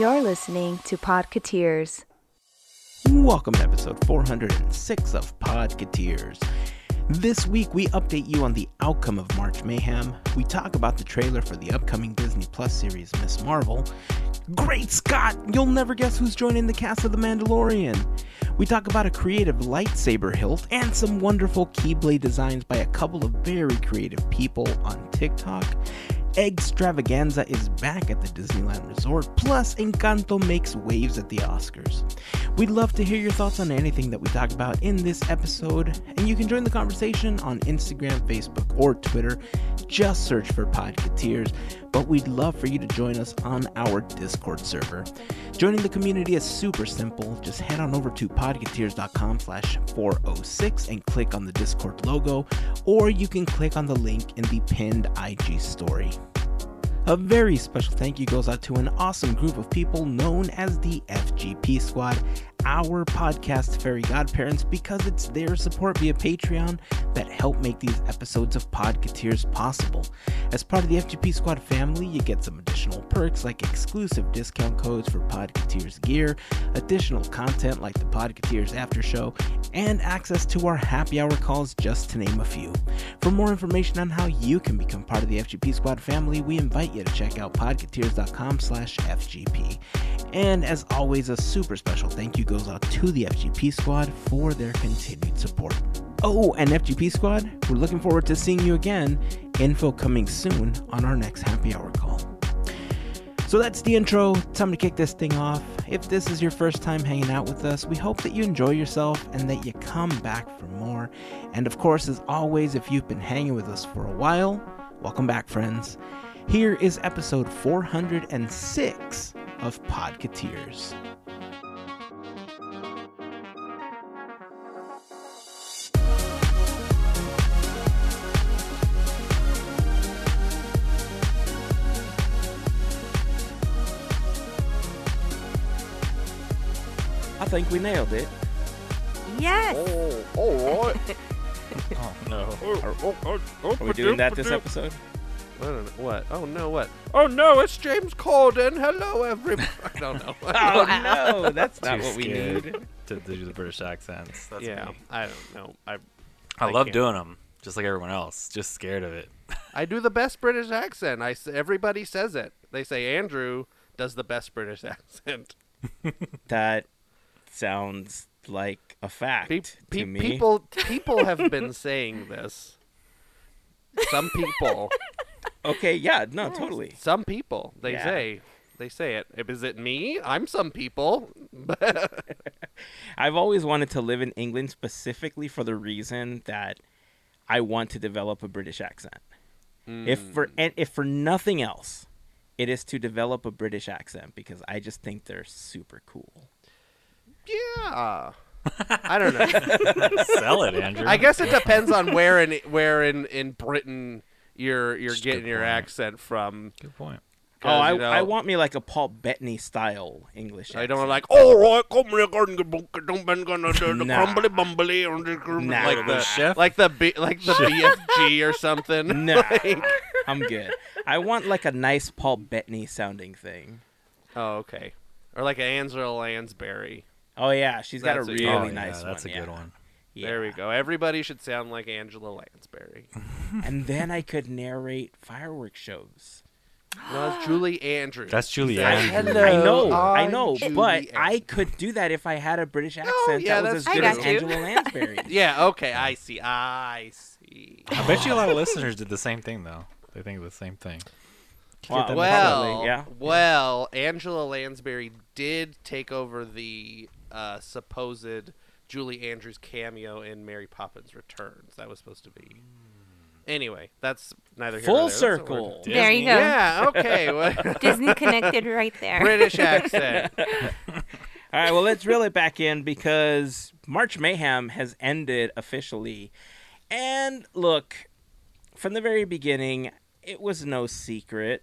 You're listening to Podcateers. Welcome to episode 406 of Podcateers. This week, we update you on the outcome of March Mayhem. We talk about the trailer for the upcoming Disney Plus series Miss Marvel. Great Scott! You'll never guess who's joining the cast of The Mandalorian. We talk about a creative lightsaber hilt and some wonderful Keyblade designs by a couple of very creative people on TikTok. Extravaganza is back at the Disneyland Resort, plus Encanto makes waves at the Oscars. We'd love to hear your thoughts on anything that we talk about in this episode, and you can join the conversation on Instagram, Facebook, or Twitter. Just search for Podcateers, but we'd love for you to join us on our Discord server. Joining the community is super simple. Just head on over to podcateers.com slash 406 and click on the Discord logo, or you can click on the link in the pinned IG story. A very special thank you goes out to an awesome group of people known as the FGP Squad, our podcast fairy godparents, because it's their support via Patreon that help make these episodes of Podcateers possible. As part of the FGP Squad family, you get some additional perks like exclusive discount codes for Podcateers gear, additional content like the Podcateers After Show, and access to our happy hour calls, just to name a few. For more information on how you can become part of the FGP Squad family, we invite you to check out podcateers.com slash FGP. And as always, a super special thank you goes out to the FGP Squad for their continued support. Oh, and FGP Squad, we're looking forward to seeing you again. Info coming soon on our next happy hour call. So that's the intro. Time to kick this thing off. If this is your first time hanging out with us, we hope that you enjoy yourself and that you come back for more. And of course, as always, if you've been hanging with us for a while, welcome back, friends. Here is episode 406 of Podcateers. I think we nailed it. Yes. Oh, all right. Oh no. Oh, oh, oh, oh, Are we doing that this oh, oh, oh. episode? Ba-doop. What? what? Oh no! What? Oh no! It's James Corden. Hello, everybody. I don't know. Oh, oh no, that's not what we need. to do the British accents. That's yeah, me. I don't know. I I, I love can't. doing them, just like everyone else. Just scared of it. I do the best British accent. I s- everybody says it. They say Andrew does the best British accent. That sounds like a fact Pe- to me. people people have been saying this. Some people, Okay, yeah, no, totally. some people, they Yeah. say, they say it. Is it me? I'm some people. I've always wanted to live in England specifically for the reason that I want to develop a British accent. If for hmm. and if for nothing else, it is to develop a British accent because I just think they're super cool. yeah. I don't know. Sell it, Andrew. I guess it depends on where in where in, in Britain you're you're That's a getting your point. accent from. Good point. Oh, oh, I, you know, I want me like a Paul Bettany style English. I don't accent. like. All right, come here, garden, get don't bend, gonna do the Nah. crumbly bumbly, and Nah. like Like the the chef? like the B, like the BFG or something. Nah, Like- I'm good. I want like a nice Paul Bettany sounding thing. oh, okay. Or like an Angela Lansbury. Oh yeah, she's got That's a a- really oh, nice yeah, that's one. a good yeah. one. There we go. Everybody should sound like Angela Lansbury. And then I could narrate fireworks shows. No, it's Julie Andrews. That's Julie Say, Andrews. Hello, I know, I I'm know, Julie but Andrews." I could do that if I had a British accent yeah, that was that's as good as. Angela Lansbury. Yeah. Okay. I see. I see. I bet you a lot of listeners did the same thing though. They think the same thing. Wow, Well, yeah. well, Angela Lansbury did take over the uh, supposed Julie Andrews cameo in Mary Poppins Returns. That was supposed to be. Anyway, that's neither here nor Full there. That's what circle. doing. There you go. Yeah. Okay. well, Disney connected right there. British accent. All right, well, let's reel it back in because March Mayhem has ended officially. And look, from the very beginning, it was no secret,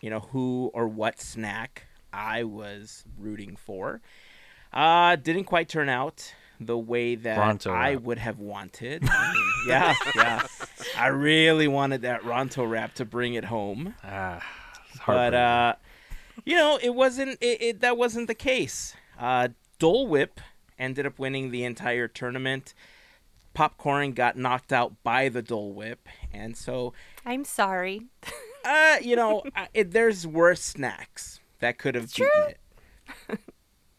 you know, who or what snack I was rooting for. Uh, didn't quite turn out the way that Ronto I wrap. would have wanted. I mean, yeah, yeah. I really wanted that Ronto wrap to bring it home Ah, but uh you know, it wasn't. It, it that wasn't the case. Uh, Dole Whip ended up winning the entire tournament. Popcorn got knocked out by the Dole Whip, and so I'm sorry. uh, you know, I- it, there's worse snacks that could have beaten true. it.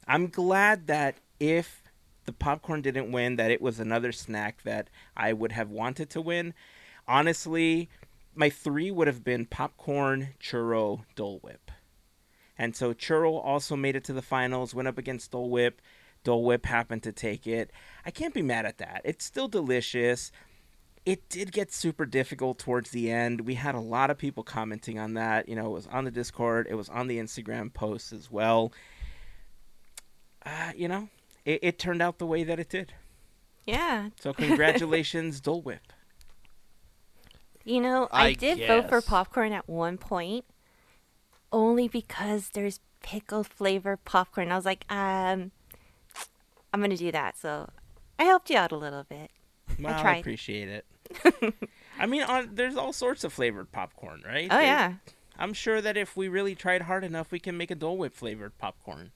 I'm glad that if the popcorn didn't win, that it was another snack that I would have wanted to win. Honestly, my three would have been popcorn, churro, Dole Whip. And so churro also made it to the finals, went up against Dole Whip. Dole Whip happened to take it. I can't be mad at that. It's still delicious it did get super difficult towards the end. We had a lot of people commenting on that. You know, it was on the Discord, it was on the Instagram posts as well. Uh, you know, it, it turned out the way that it did. Yeah. So congratulations, Dole Whip. You know, I, I did vote for popcorn at one point, only because there's pickle flavor popcorn. I was like, um, I'm gonna do that. So I helped you out a little bit. Well, I, tried. appreciate it. I mean, on, there's all sorts of flavored popcorn, right? Oh There- yeah. I'm sure that if we really tried hard enough, we can make a Dole Whip flavored popcorn.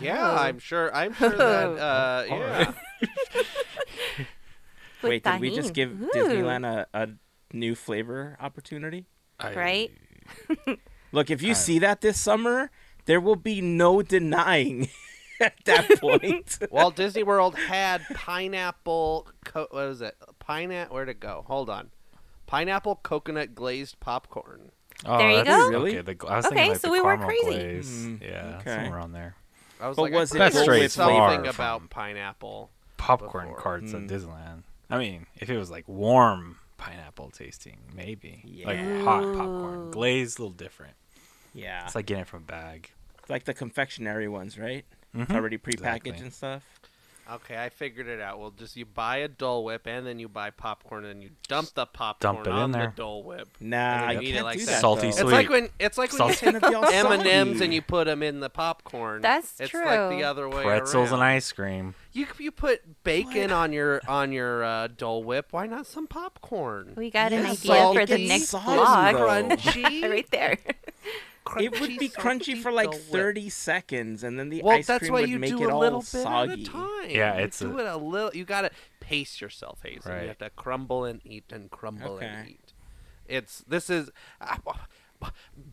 Yeah, Oh. I'm sure. I'm sure that. Uh, yeah. Wait, did we just give Ooh. Disneyland a, a new flavor opportunity? I- Right? Look, if you I- see that this summer, there will be no denying at that point. Walt Disney World had pineapple. Co- what is it? Pineapple. Where'd it go? Hold on. Pineapple coconut glazed popcorn. Oh, There you that's- go. Really? Okay, the, I was Okay, like so the we weren't crazy. Mm, yeah, okay. somewhere on there. I was But like, was I it thought That's there was straight something far about from- pineapple. Popcorn Before. carts Mm. at Disneyland. I mean, if it was like warm pineapple tasting, maybe. Like hot popcorn. Ooh. Glazed, a little different. yeah, It's like getting it from a bag. It's like the confectionery ones, right? It's Mhm. already prepackaged Exactly. and stuff. Okay, I figured it out. Well, just you buy a Dole Whip and then you buy popcorn and you dump the popcorn Dump it in there. the Dole Whip. Nah, And I you eat it can't like do that. that. Salty though. It's Sweet. like when it's like when you Salty. take Gonna be all M and M's and you put them in the popcorn. That's it's true. like the other way Pretzels around. and ice cream. You you put bacon on your on your uh, Dole Whip. Why not some popcorn? We got an Yeah, idea for the next soggy, vlog. Crunchy. right there. It would be crunchy for like Dole Whip. 30 seconds, and then the Well, ice that's cream why would you make do it a all little bit soggy. at a time. Yeah, You it's do a- it a little. You gotta pace yourself, Hazel. Right. You have to crumble and eat and crumble and eat. It's this is. Uh,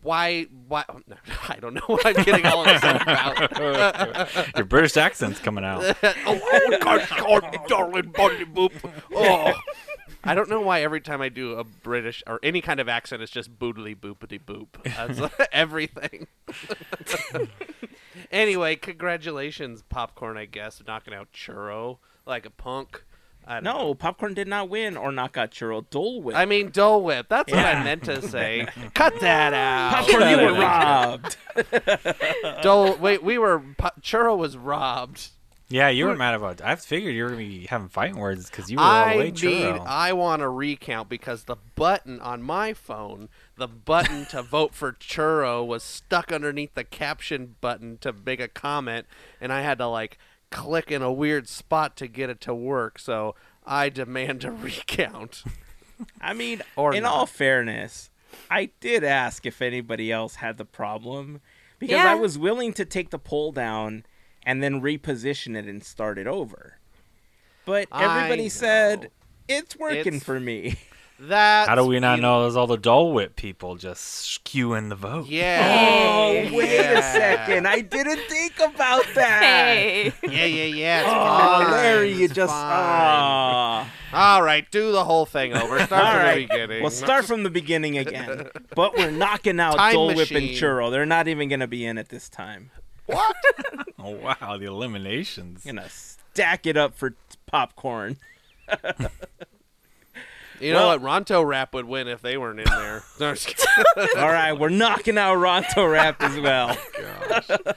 why? Why? No, I don't know what I'm getting all upset about. Your British accent's coming out. oh, oh, God, God, darling, buddy, boop. Oh. I don't know why every time I do a British or any kind of accent, it's just boodly boopity boop. That's everything. anyway, congratulations, popcorn. I guess knocking out churro like a punk. No, know. popcorn did not win or knock out churro. Dole Whip. I mean Dole Whip. That's what Yeah. I meant to say. Cut that out. popcorn, you were robbed. Dole. Wait, we were. Churro was robbed. Yeah, you were mad about. I figured you were gonna be having fighting words because you were all the I way need. churro. I want a recount because the button on my phone, the button to vote for churro, was stuck underneath the caption button to make a comment, and I had to like click in a weird spot to get it to work. So I demand a recount. I mean, Or in not. all fairness, I did ask if anybody else had the problem because Yeah. I was willing to take the poll down and then reposition it and start it over. But everybody said it's working It's- for me. That How do we not know there's all the Dole Whip people just skewing the vote? Yeah. Oh, wait a second. I didn't think about that. Hey. Yeah, yeah, yeah. It's Oh, fine. Larry, you It's just. fine. ah. All right, do the whole thing over. Start All from right. the beginning. We'll start from the beginning again. But we're knocking out Time Dole Whip and machine. Churro. They're not even going to be in it this time. What? Oh wow, the eliminations. I'm going to stack it up for t- popcorn. You know what? Ronto wrap would win if they weren't in there. No, I'm just. All right, we're knocking out Ronto wrap as well. Oh,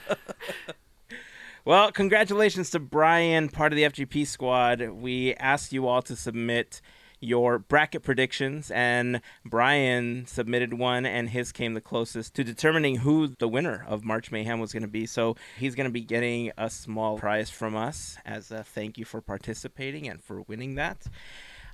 well, congratulations to Brian, part of the FGP squad. We asked you all to submit your bracket predictions, and Brian submitted one, and his came the closest to determining who the winner of March Mayhem was going to be. So he's going to be getting a small prize from us as a thank you for participating and for winning that.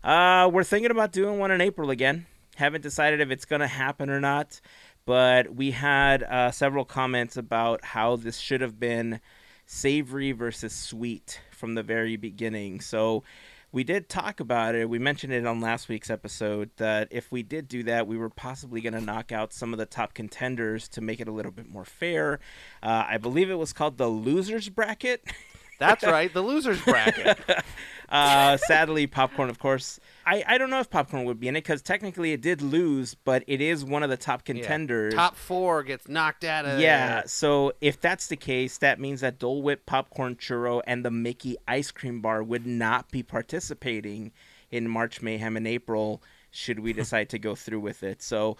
Uh, we're thinking about doing one in April again. Haven't decided if it's going to happen or not. but we had uh, several comments about how this should have been savory versus sweet from the very beginning. So we did talk about it. We mentioned it on last week's episode that if we did do that, we were possibly going to knock out some of the top contenders to make it a little bit more fair. Uh, I believe it was called the losers bracket. That's right, the losers bracket. Uh, sadly, popcorn, of course. I, I don't know if popcorn would be in it because technically it did lose, but it is one of the top contenders. Top four gets knocked out of Yeah, so if that's the case, that means that Dole Whip Popcorn Churro and the Mickey Ice Cream Bar would not be participating in March Mayhem in April should we decide to go through with it. So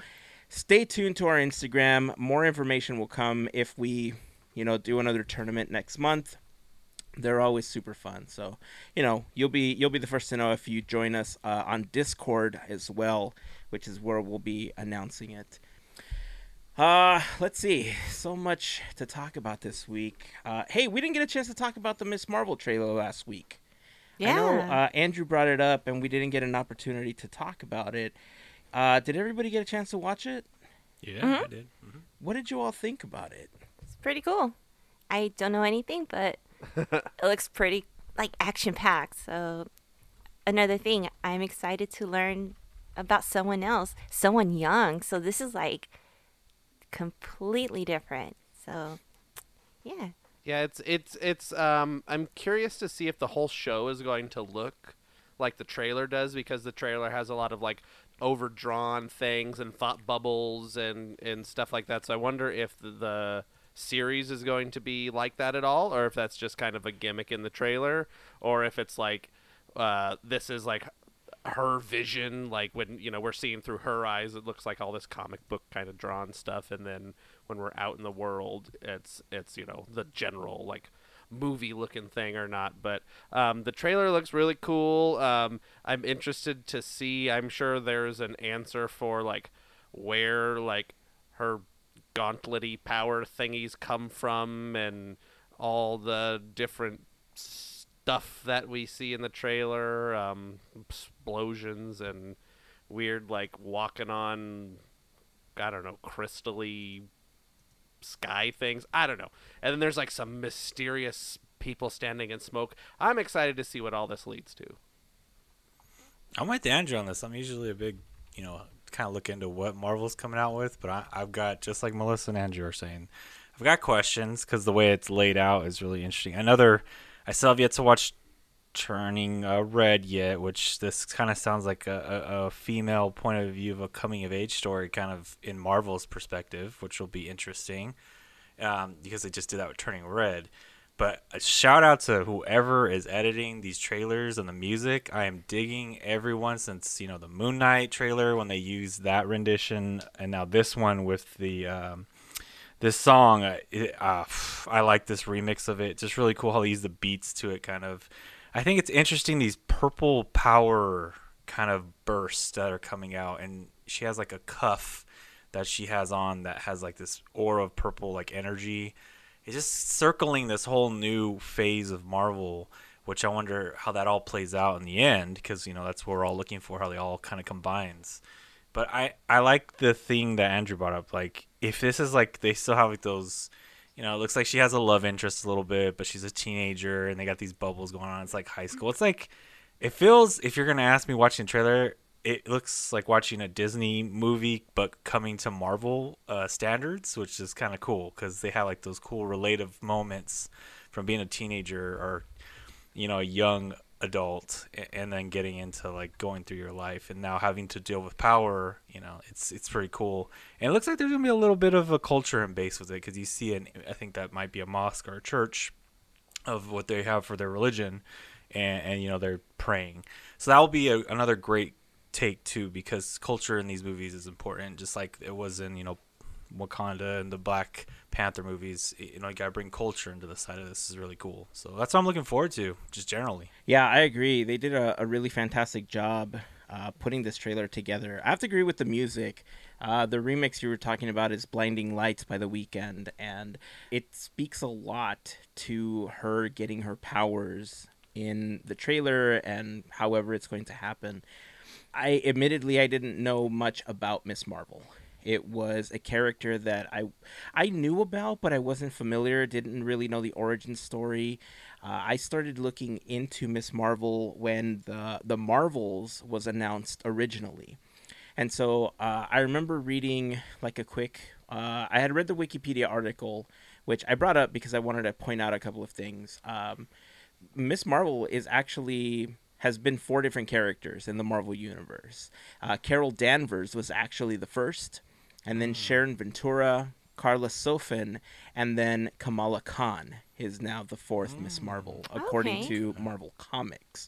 stay tuned to our Instagram. More information will come if we, you know, do another tournament next month. They're always super fun. So, you know, you'll be you'll be the first to know if you join us uh, on Discord as well, which is where we'll be announcing it. Uh, let's see. So much to talk about this week. Uh, hey, we didn't get a chance to talk about the Miss Marvel trailer last week. Yeah. I know uh, Andrew brought it up, and we didn't get an opportunity to talk about it. Uh, did everybody get a chance to watch it? Yeah, I did. hmm What did you all think about it? It's pretty cool. I don't know anything, but it looks pretty like action packed. So another thing, I'm excited to learn about someone else, someone young. So this is like completely different. So yeah. Yeah, it's it's it's um I'm curious to see if the whole show is going to look like the trailer does because the trailer has a lot of like overdrawn things and thought bubbles and and stuff like that. So I wonder if the, the series is going to be like that at all or if that's just kind of a gimmick in the trailer or if it's like uh this is like her vision like when you know we're seeing through her eyes it looks like all this comic book kind of drawn stuff and then when we're out in the world it's it's you know the general like movie looking thing or not. But um, the trailer looks really cool. Um, i'm interested to see i'm sure there's an answer for like where like her gauntlety power thingies come from and all the different stuff that we see in the trailer um, explosions and weird like walking on i don't know crystally sky things. I don't know. And then there's like some mysterious people standing in smoke. I'm excited to see what all this leads to. I'm with Andrew on this. I'm usually a big, you know, kind of look into what Marvel's coming out with, but I, I've got just like Melissa and Andrew are saying, I've got questions because the way it's laid out is really interesting. Another, I still have yet to watch Turning uh, Red yet, which this kind of sounds like a, a, a female point of view of a coming of age story, kind of in Marvel's perspective, which will be interesting um, because they just did that with Turning Red. But a shout out to whoever is editing these trailers and the music. I am digging everyone since you know the Moon Knight trailer when they used that rendition, and now this one with the um, this song. It, uh, I like this remix of it. Just really cool how they use the beats to it. Kind of, I think it's interesting these purple power kind of bursts that are coming out, and she has like a cuff that she has on that has like this aura of purple like energy it's just circling this whole new phase of Marvel, which I wonder how that all plays out in the end, because you know that's what we're all looking for, how they all kind of combines. But I I like the thing that Andrew brought up, like if this is like they still have like those, you know, it looks like she has a love interest a little bit, but she's a teenager and they got these bubbles going on. It's like high school. It's like it feels. If you're gonna ask me watching the trailer, it looks like watching a Disney movie, but coming to Marvel uh, standards, which is kind of cool because they have like those cool relative moments from being a teenager or you know a young adult, and then getting into like going through your life and now having to deal with power. You know, it's it's pretty cool, and it looks like there's gonna be a little bit of a culture and base with it because you see, an I think that might be a mosque or a church of what they have for their religion, and, and you know they're praying. So that will be a, another great take too, because culture in these movies is important, just like it was in you know Wakanda and the Black Panther movies. You know, you gotta bring culture into the side of this. is really cool. So that's what I'm looking forward to, just generally. Yeah, I agree. They did a, a really fantastic job uh, putting this trailer together. I have to agree with the music. Uh, the remix you were talking about is Blinding Lights by The Weeknd, and it speaks a lot to her getting her powers in the trailer and however it's going to happen. I admittedly I didn't know much about Miss Marvel. It was a character that I I knew about, but I wasn't familiar. Didn't really know the origin story. Uh, I started looking into Miss Marvel when the the Marvels was announced originally, and so uh, I remember reading like a quick. Uh, I had read the Wikipedia article, which I brought up because I wanted to point out a couple of things. Um, Miss Marvel is actually has been four different characters in the Marvel universe. Uh, Carol Danvers was actually the first, and then Sharon Ventura, Karla Sofen, and then Kamala Khan is now the fourth Miss Marvel, according Okay. to Marvel Comics.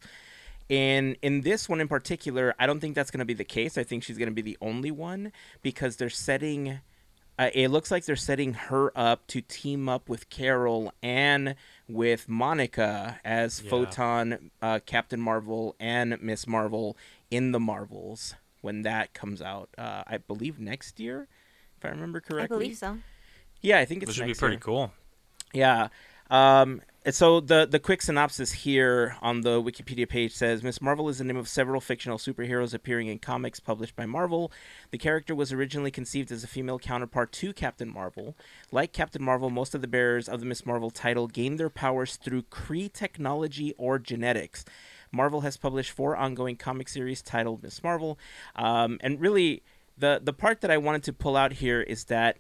And in this one in particular, I don't think that's going to be the case. I think she's going to be the only one because they're setting. Uh, it looks like they're setting her up to team up with Carol and with Monica as Yeah. Photon, uh, Captain Marvel, and Miss Marvel in the Marvels when that comes out. Uh, I believe next year, if I remember correctly. I believe so. Yeah, I think it's Which would be pretty year. cool. Yeah. Um, and so the the quick synopsis here on the Wikipedia page says Miss Marvel is the name of several fictional superheroes appearing in comics published by Marvel. The character was originally conceived as a female counterpart to Captain Marvel. Like Captain Marvel, most of the bearers of the Miss Marvel title gain their powers through Kree technology or genetics. Marvel has published four ongoing comic series titled Miss Marvel, um, and really the the part that I wanted to pull out here is that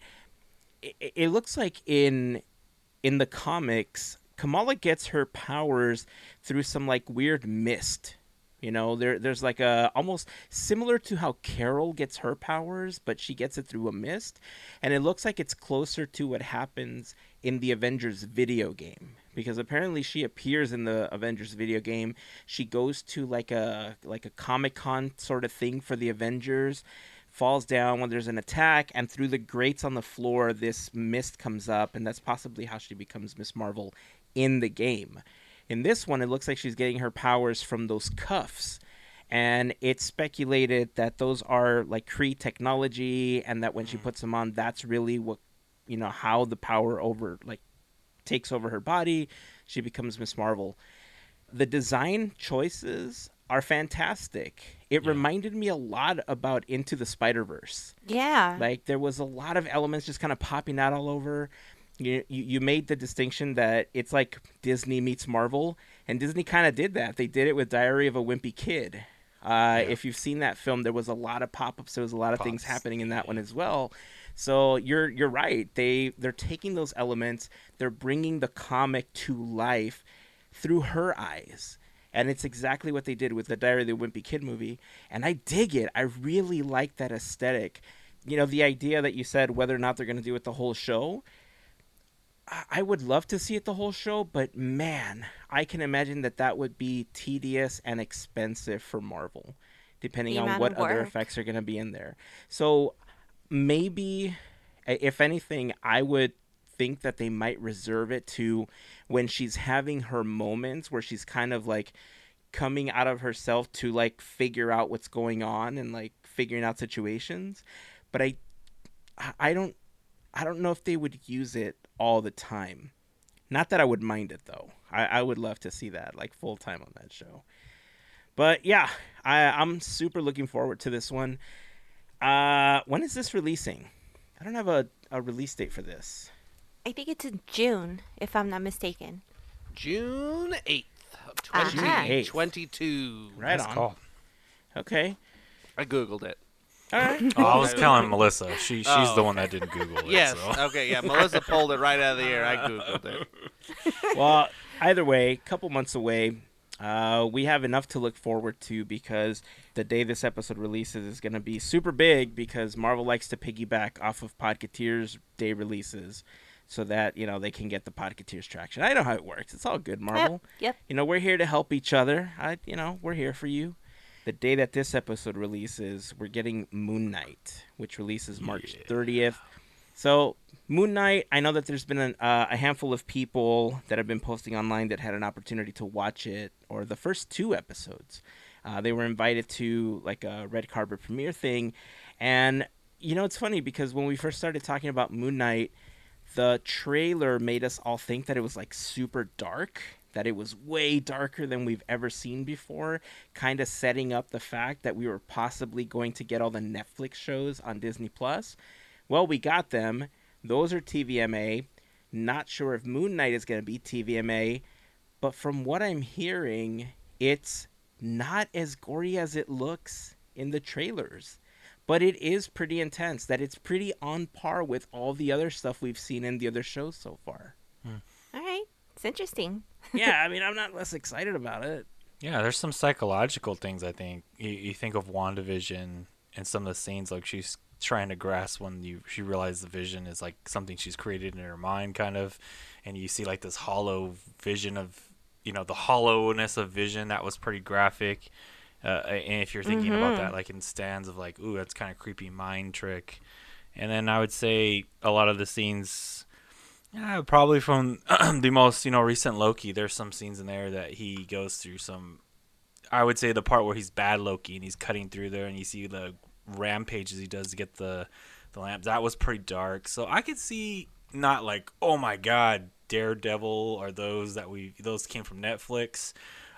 it, it looks like in in the comics, Kamala gets her powers through some like weird mist. You know, there there's like a almost similar to how Carol gets her powers, but she gets it through a mist, and it looks like it's closer to what happens in the Avengers video game because apparently she appears in the Avengers video game. She goes to like a like a Comic Con sort of thing for the Avengers, falls down when there's an attack, and through the grates on the floor, this mist comes up, and that's possibly how she becomes Miss Marvel in the game. In this one, it looks like she's getting her powers from those cuffs. And it's speculated that those are like Kree technology, and that when she hmm. puts them on, that's really what, you know, how the power over, like, takes over her body. She becomes Miss Marvel. The design choices are fantastic. It Yeah. reminded me a lot about Into the Spider Verse. Yeah. Like there was a lot of elements just kind of popping out all over. You, you you made the distinction that it's like Disney meets Marvel, and Disney kind of did that. They did it with Diary of a Wimpy Kid. Uh, If you've seen that film, there was a lot of pop-ups. There was a lot of things happening in that one as well. So you're you're right. They they're taking those elements. They're bringing the comic to life through her eyes. And it's exactly what they did with the Diary of the Wimpy Kid movie. And I dig it. I really like that aesthetic. You know, the idea that you said whether or not they're going to do it the whole show. I- would love to see it the whole show, but man, I can imagine that that would be tedious and expensive for Marvel, depending The on what other effects are going to be in there. So maybe, if anything, I would think that they might reserve it to when she's having her moments where she's kind of like coming out of herself to like figure out what's going on and like figuring out situations. But i I- don't i don't know if they would use it all the time. Not that i would mind it though. I, I would love to see that like full time on that show. But yeah I, i'm super looking forward to this one. Uh when is this releasing? I don't have a, a release date for this I think it's in June, if I'm not mistaken. June 8th of Aha. 2022. Right Nice on. call. okay I googled it. all right Oh, I was telling Melissa. She she's Oh. the one that didn't Google it. Yes. so. Okay. Yeah. Melissa pulled it right out of the air. I googled it. well, either way, a couple months away. Uh, we have enough to look forward to because the day this episode releases is going to be super big because Marvel likes to piggyback off of Podcateers day releases so that, you know, they can get the Podcateers traction. I know how it works. It's all good, Marvel. Yep. Yep. You know, we're here to help each other. I, you know, we're here for you. The day that this episode releases, we're getting Moon Knight, which releases March 30th. So, Moon Knight, I know that there's been an, uh, a handful of people that have been posting online that had an opportunity to watch it, or the first two episodes. Uh, they were invited to like a red carpet premiere thing. And, you know, it's funny because when we first started talking about Moon Knight, the trailer made us all think that it was like super dark that it was way darker than we've ever seen before, kind of setting up the fact that we were possibly going to get all the Netflix shows on Disney Plus. Well, we got them. Those are TVMA. Not sure if Moon Knight is going to be TVMA, but from what I'm hearing, it's not as gory as it looks in the trailers. But it is pretty intense, that it's pretty on par with all the other stuff we've seen in the other shows so far. Hmm. All right. It's interesting. yeah, I mean, I'm not less excited about it. Yeah, there's some psychological things I think. You, you think of WandaVision and some of the scenes like she's trying to grasp when you she realizes the vision is like something she's created in her mind kind of and you see like this hollow vision of you know the hollowness of vision that was pretty graphic uh, and if you're thinking about that like in stands of like ooh that's kind of creepy mind trick and then i would say a lot of the scenes yeah, probably from the most you know recent Loki. There's some scenes in there that he goes through some. I would say the part where he's bad Loki and he's cutting through there, and you see the rampages he does to get the the lamp. That was pretty dark. So I could see not like oh my god, Daredevil or those that we those came from Netflix.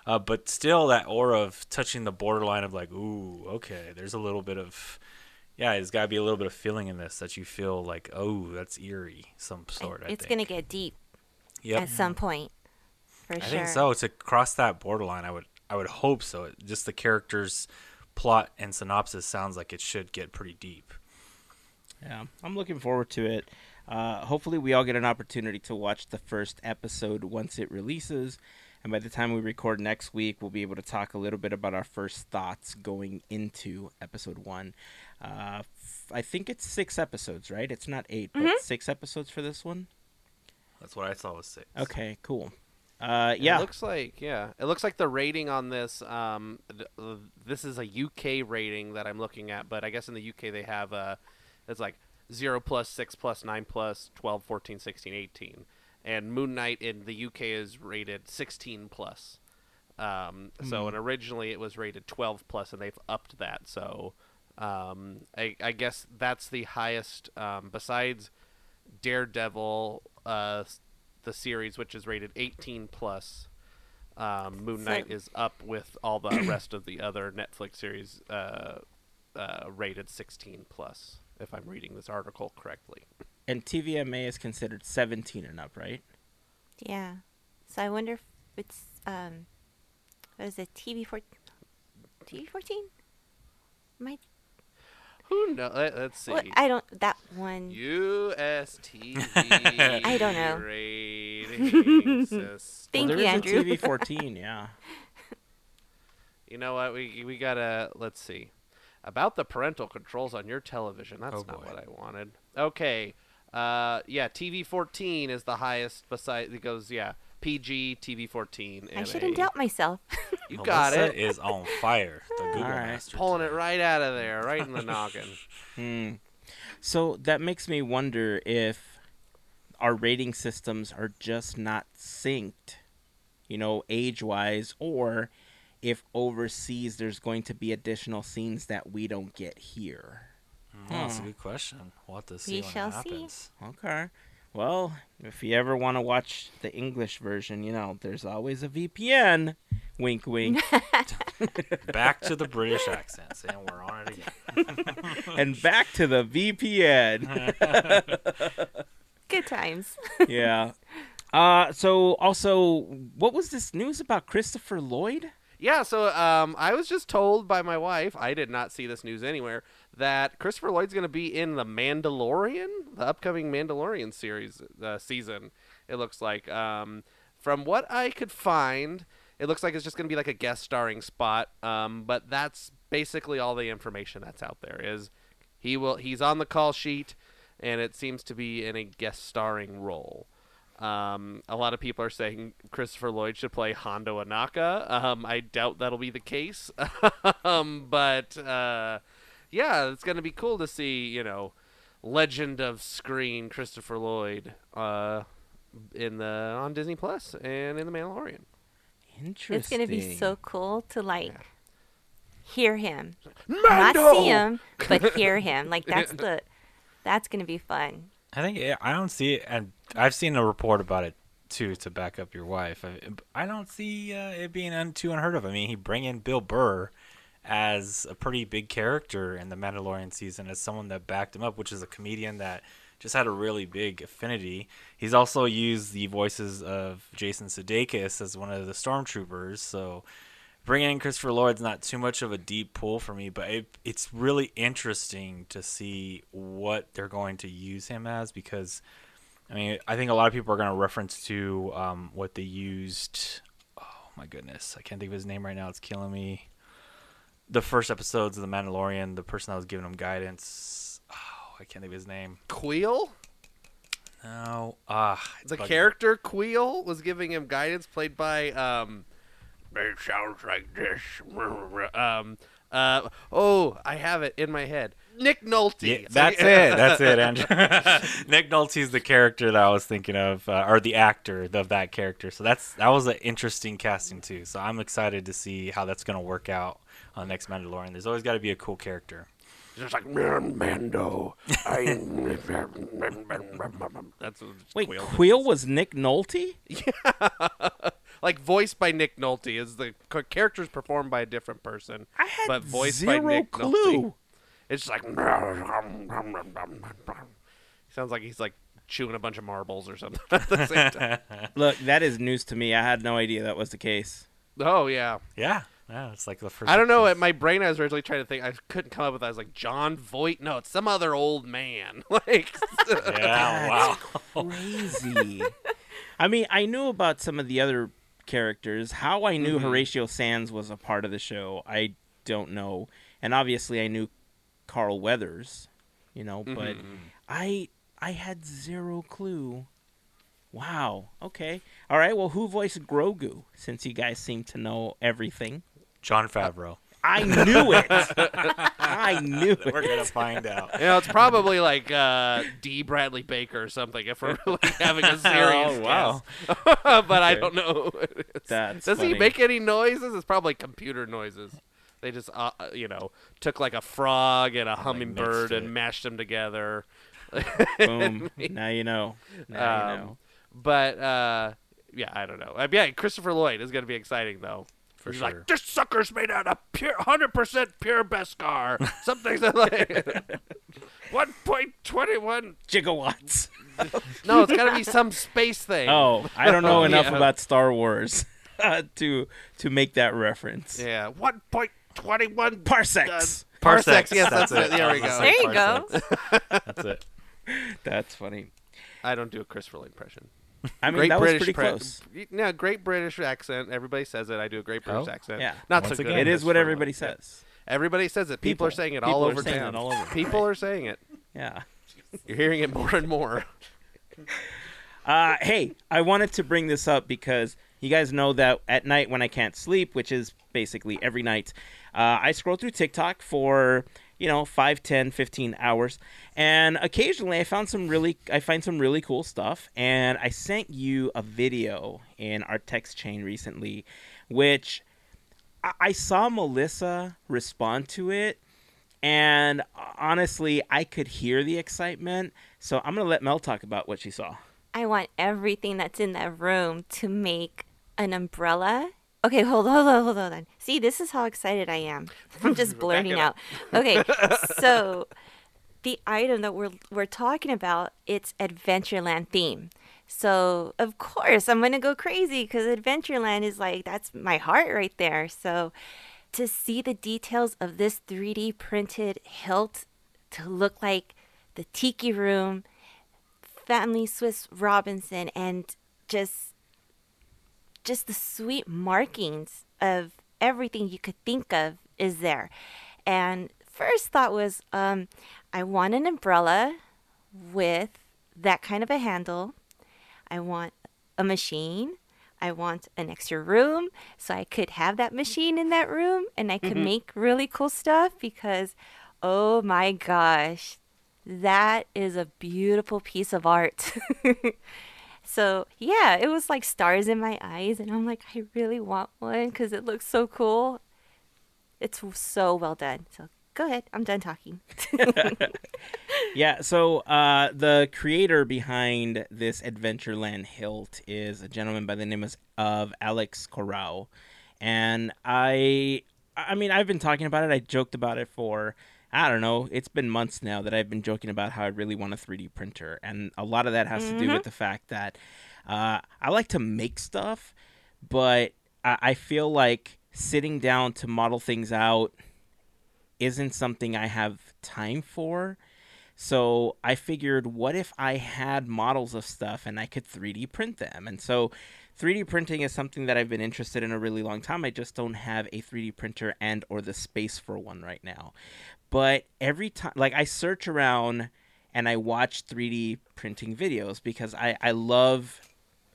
Uh, but still, that aura of touching the borderline of like, ooh, okay, there's a little bit of, yeah, there's got to be a little bit of feeling in this that you feel like, oh, that's eerie, some sort. I it's think. going to get deep Yep. at some point. For I sure. I think so. To cross that borderline, I would I would hope so. It- Just the characters' plot and synopsis sounds like it should get pretty deep. Yeah, I'm looking forward to it. Uh, hopefully, we all get an opportunity to watch the first episode once it releases. And by the time we record next week, we'll be able to talk a little bit about our first thoughts going into episode one. Uh, f- I think it's six episodes, right? It's not 8 but six episodes for this one. That's what I saw was six. Okay, cool. Uh, It looks like yeah. It looks like the rating on this. Um, th- this is a UK rating that I'm looking at, but I guess in the UK they have uh, it's like zero plus, six plus, nine plus, 12, 14, 16, 18, and Moon Knight in the UK is rated 16 plus. Um, so and originally it was rated 12 plus, and they've upped that. So um, I, I guess that's the highest um, besides Daredevil, uh, the series, which is rated 18 plus. Um, Moon So- Knight is up with all the rest of the other Netflix series uh, uh, rated 16 plus. If I'm reading this article correctly. And TVMA is considered 17 and up, right? Yeah. So I wonder if it's um, what is it? TV four, TV fourteen? My, Who knows? Let, us see. well, I don't. That one. USTV. I don't know. Rating. Thank well, you, there is Andrew. a TV 14, yeah. You know what? We we gotta let's see about the parental controls on your television. That's Oh, not boy. what I wanted. Okay. Uh, yeah, TV 14 is the highest. Besides, it goes yeah, PG, TV 14. I and shouldn't doubt myself. You got Melissa it. is on fire. The Google Alright. master. Pulling it right out of there, right in the noggin. Hmm. So that makes me wonder if our rating systems are just not synced, you know, age wise, or if overseas there's going to be additional scenes that we don't get here. Mm, that's a Hmm. good question. We'll have to see We when shall that see. Okay. Well, if you ever want to watch the English version, you know, there's always a VPN. Wink, wink. Back to the British accents, and we're on it again. and back to the VPN. Good times. yeah. Uh, so also, what was this news about Christopher Lloyd? Yeah, so um, I was just told by my wife, I did not see this news anywhere, that Christopher Lloyd's going to be in the Mandalorian, the upcoming Mandalorian series uh, season. It looks like, um, from what I could find, it looks like it's just going to be like a guest starring spot. Um, but that's basically all the information that's out there. Is he will he's on the call sheet, and it seems to be in a guest starring role. Um, a lot of people are saying Christopher Lloyd should play Hondo Ohnaka. Um, I doubt that'll be the case. um, but uh, yeah, it's gonna be cool to see you know, legend of screen Christopher Lloyd uh, in the on Disney Plus and in the Mandalorian. Interesting. It's gonna be so cool to like Yeah. hear him, Mando! not see him, but hear him. Like that's the, that's gonna be fun. I think yeah, I don't see it, and I've seen a report about it too to back up your wife. I, I don't see uh, it being un, too unheard of. I mean, he bring in Bill Burr as a pretty big character in the Mandalorian season as someone that backed him up, which is a comedian that just had a really big affinity. He's also used the voices of Jason Sudeikis as one of the stormtroopers, so bringing in Christopher Lloyd's not too much of a deep pull for me, but it, it's really interesting to see what they're going to use him as because, I mean, I think a lot of people are going to reference to um, what they used. Oh my goodness, I can't think of his name right now. It's killing me. The first episodes of The Mandalorian, the person that was giving him guidance. Oh, I can't think of his name. Kuiil? No. Ah, the character Kuiil was giving him guidance, played by um, it sounds like this. Um, uh, oh, I have it in my head. Nick Nolte. Yeah, that's it. That's it, Andrew. Nick is the character that I was thinking of, uh, or the actor of that character. So that's that was an interesting casting too. So I'm excited to see how that's going to work out on next Mandalorian. There's always got to be a cool character. Just like Mando. I... that's wait. Kuiil was Nick Nolte. Yeah like voiced by Nick Nolte. Is the characters performed by a different person, I had but voiced zero by Nick clue. Nolte. It's like sounds like he's like chewing a bunch of marbles or something at the same time. Look, that is news to me. I had no idea that was the case. Oh yeah, yeah. Yeah, it's like the first. I don't know. At my brain, I was originally trying to think. I couldn't come up with. That. I was like Jon Voight. No, it's some other old man. like, yeah, wow, crazy. I mean, I knew about some of the other characters. How I knew mm-hmm. Horatio Sanz was a part of the show, I don't know. And obviously, I knew Carl Weathers, you know, mm-hmm. but I I had zero clue. Wow. Okay. All right. Well, who voiced Grogu? Since you guys seem to know everything. Jon Favreau. I knew it. I knew it. We're gonna find out. You know, it's probably like uh, D. Bradley Baker or something. If we're really having a serious, oh, wow. but okay. I don't know. That's Does funny. he make any noises? It's probably computer noises. They just, uh, uh you know, took like a frog and a hummingbird and mashed them together. Boom! now you know. Now um, you know. But uh, yeah, I don't know. Uh, yeah, Christopher Lloyd is going to be exciting though for He's sure. like, this sucker's made out of pure, hundred percent pure Beskar. Something like one point twenty one gigawatts. no, it's got to be some space thing. Oh, I don't know enough yeah. about Star Wars uh, to to make that reference. Yeah, one point twenty one parsecs. Uh, parsecs. Yes, that's, that's it. it. There we go. There you go. that's it. That's funny. I don't do a Chris Lloyd impression. I mean, great that British was pretty close. Yeah, great British accent. Everybody says it. I do a great British oh, accent. Yeah, not Once so again, good. It is what everybody says. Everybody says it. People, People are saying it People all over town. All over. People right. are saying it. Yeah, you're hearing it more and more. Uh, hey, I wanted to bring this up because you guys know that at night when I can't sleep, which is basically every night, uh, I scroll through TikTok for you know 5 10 15 hours. And occasionally i found some really i find some really cool stuff. And i sent you a video in our text chain recently which i, I saw melissa respond to it. And honestly i could hear the excitement. So i'm gonna let mel talk about what she saw. I want everything that's in that room to make an umbrella Okay, hold on, hold on, hold on. See, this is how excited I am. I'm just blurting out. Okay, so the item that we're we're talking about, it's Adventureland theme. So of course I'm gonna go crazy because Adventureland is like that's my heart right there. So to see the details of this 3D printed hilt to look like the tiki room, family Swiss Robinson, and just just the sweet markings of everything you could think of is there. And first thought was, um, I want an umbrella with that kind of a handle. I want a machine. I want an extra room so I could have that machine in that room and I could mm-hmm. make really cool stuff because, oh my gosh, that is a beautiful piece of art. So yeah, it was like stars in my eyes, and I'm like, I really want one because it looks so cool. It's so well done. So go ahead. I'm done talking. Yeah, so uh, the creator behind this Adventureland hilt is a gentleman by the name of, Alex Corral, and I, I mean, I've been talking about it. I joked about it for, I don't know, it's been months now that I've been joking about how I really want a 3D printer, and a lot of that has to do with the fact that uh, I like to make stuff, but I, I feel like sitting down to model things out isn't something I have time for. So I figured, what if I had models of stuff and I could 3D print them? And so 3D printing is something that I've been interested in a really long time. I just don't have a 3D printer and or the space for one right now. But every time, like I search around and I watch 3D printing videos because I, I love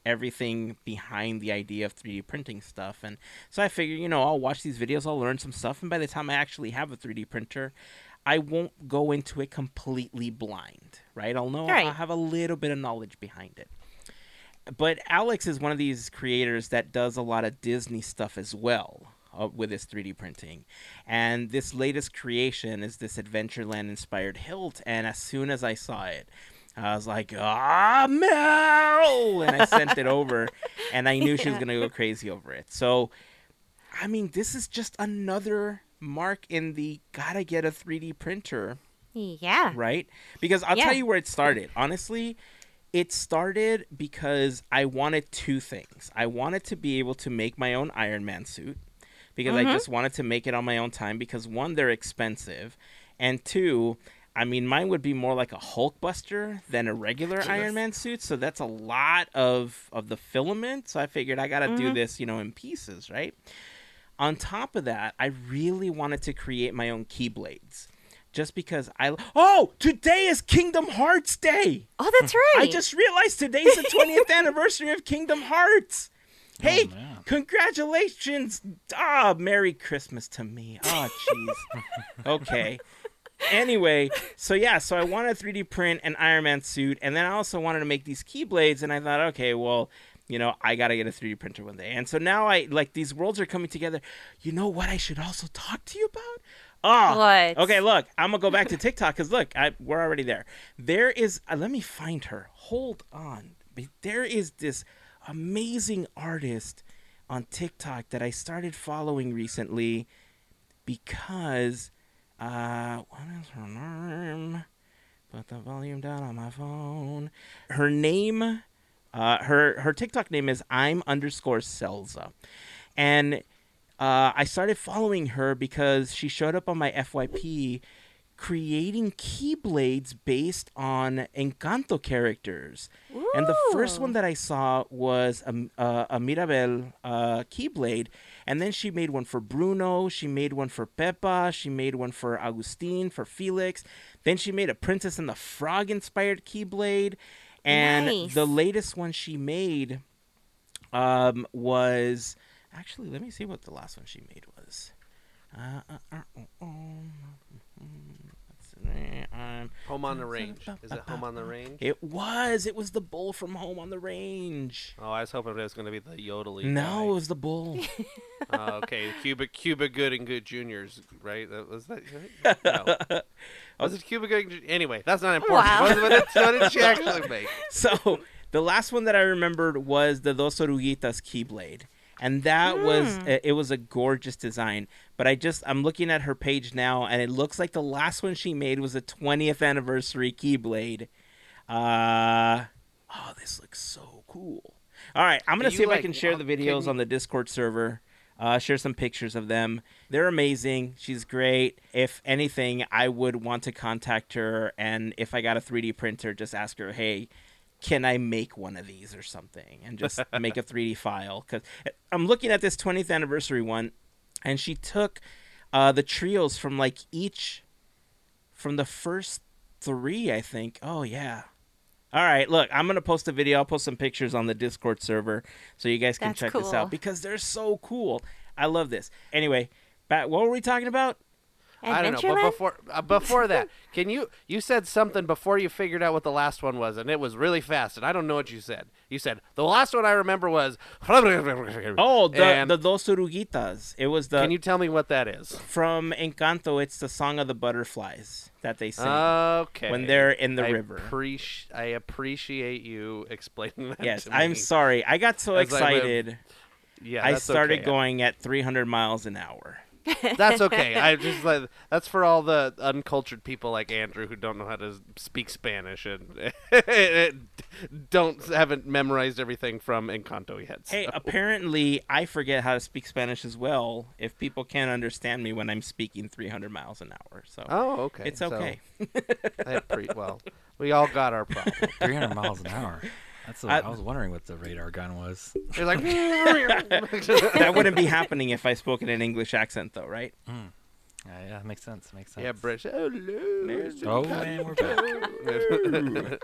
everything behind the idea of 3D printing stuff. And so I figure, you know, I'll watch these videos, I'll learn some stuff, and by the time I actually have a 3D printer, I won't go into it completely blind, right? I'll know Right. I'll have a little bit of knowledge behind it. But Alex is one of these creators that does a lot of Disney stuff as well uh, with his 3D printing. And this latest creation is this Adventureland inspired hilt. And as soon as I saw it, I was like, ah, Mel! And I sent it over, and I knew she was going to go crazy over it. So, I mean, this is just another mark in the gotta get a 3D printer Yeah. right? Because I'll Yeah. tell you where it started. Honestly, it started because I wanted two things. I wanted to be able to make my own Iron Man suit because I Mhm. just wanted to make it on my own time because one, they're expensive, and two, I mean, mine would be more like a Hulkbuster than a regular Iron Man suit, so that's a lot of of the filament. So I figured I got to do Mhm. this, you know, in pieces, right? On top of that, I really wanted to create my own keyblades. Just because I Oh, today is Kingdom Hearts Day. Oh, that's right. I just realized today's the 20th anniversary of Kingdom Hearts. Hey, man. congratulations. Ah, Merry Christmas to me. Oh, jeez. okay. Anyway, so yeah, so I wanted to 3D print an Iron Man suit, and then I also wanted to make these keyblades, and I thought, okay, well, you know, I gotta get a 3D printer one day. And so now I like these worlds are coming together. You know what I should also talk to you about? Oh, What? okay. Look, I'm gonna go back to TikTok because look, I, we're already there. There is. Uh, let me find her. Hold on. There is this amazing artist on TikTok that I started following recently because uh what is her name? Put the volume down on my phone. Her name uh her her TikTok name is I'm underscore Selza. And uh, I started following her because she showed up on my FYP creating keyblades based on Encanto characters. And the first one that I saw was a, a, a Mirabel uh, keyblade. And then she made one for Bruno. She made one for Pepa. She made one for Agustin, for Felix. Then she made a Princess and the Frog inspired keyblade. And Nice. the latest one she made um, was. Actually, let me see what the last one she made was. Uh, uh, uh, uh, um, let's um, Home on the Range. Is it Home on the Range? it was. It was the bull from Home on the Range. Oh, I was hoping it was going to be the yodeling. No, it was the bull. guy. Oh, okay, Cuba Cuba Good and Good Juniors, right? That was that. Right? No. Was it Cuba Good? and Anyway, that's not important. Wow. What did, what did she actually make? so the last one that I remembered was the Dos Oruguitas Keyblade. And that was Hmm. it was a gorgeous design. But I just I'm looking at her page now and it looks like the last one she made was a 20th anniversary Keyblade. Uh oh, this looks so cool. All right, I'm to see if I can share the videos on the Discord server. Uh, share some pictures of them. They're amazing. She's great. If anything, I would want to contact her, and if I got a 3D printer, just ask her, "Hey, can I make one of these or something?" And just make a 3D file. Because I'm looking at this 20th anniversary one, and she took uh, the trios from like each from the first three, I think. Oh yeah. All right, look, I'm gonna post a video. I'll post some pictures on the Discord server so you guys can That's check this out because they're so cool. I love this. Anyway, back, what were we talking about? I don't know. But before uh, before that, can you you said something before you figured out what the last one was, and it was really fast, and I don't know what you said. You said the last one I remember was. Oh, the And the Dos Oruguitas. It was the Can you tell me what that is? from Encanto. It's the song of the butterflies that they sing. Okay. When they're in the I river. appreci- I appreciate you explaining that. yes, to I'm sorry. I got so As I went- excited. Yeah, I started okay. going at 300 miles an hour. That's okay. I just like that's for all the uncultured people like Andrew who don't know how to speak Spanish and don't haven't memorized everything from Encanto yet. Hey, apparently I forget how to speak Spanish as well. If people can't understand me when I'm speaking 300 miles an hour, so oh, okay. it's So, okay. I pre- well, we all got our problem. 300 miles an hour. That's. I- I was wondering what the radar gun was. You're like, that wouldn't be happening if I spoke in an English accent, though, right? Hmm. Yeah, yeah, that makes sense. Makes sense. yeah, British. Hello. Oh, man, we're back.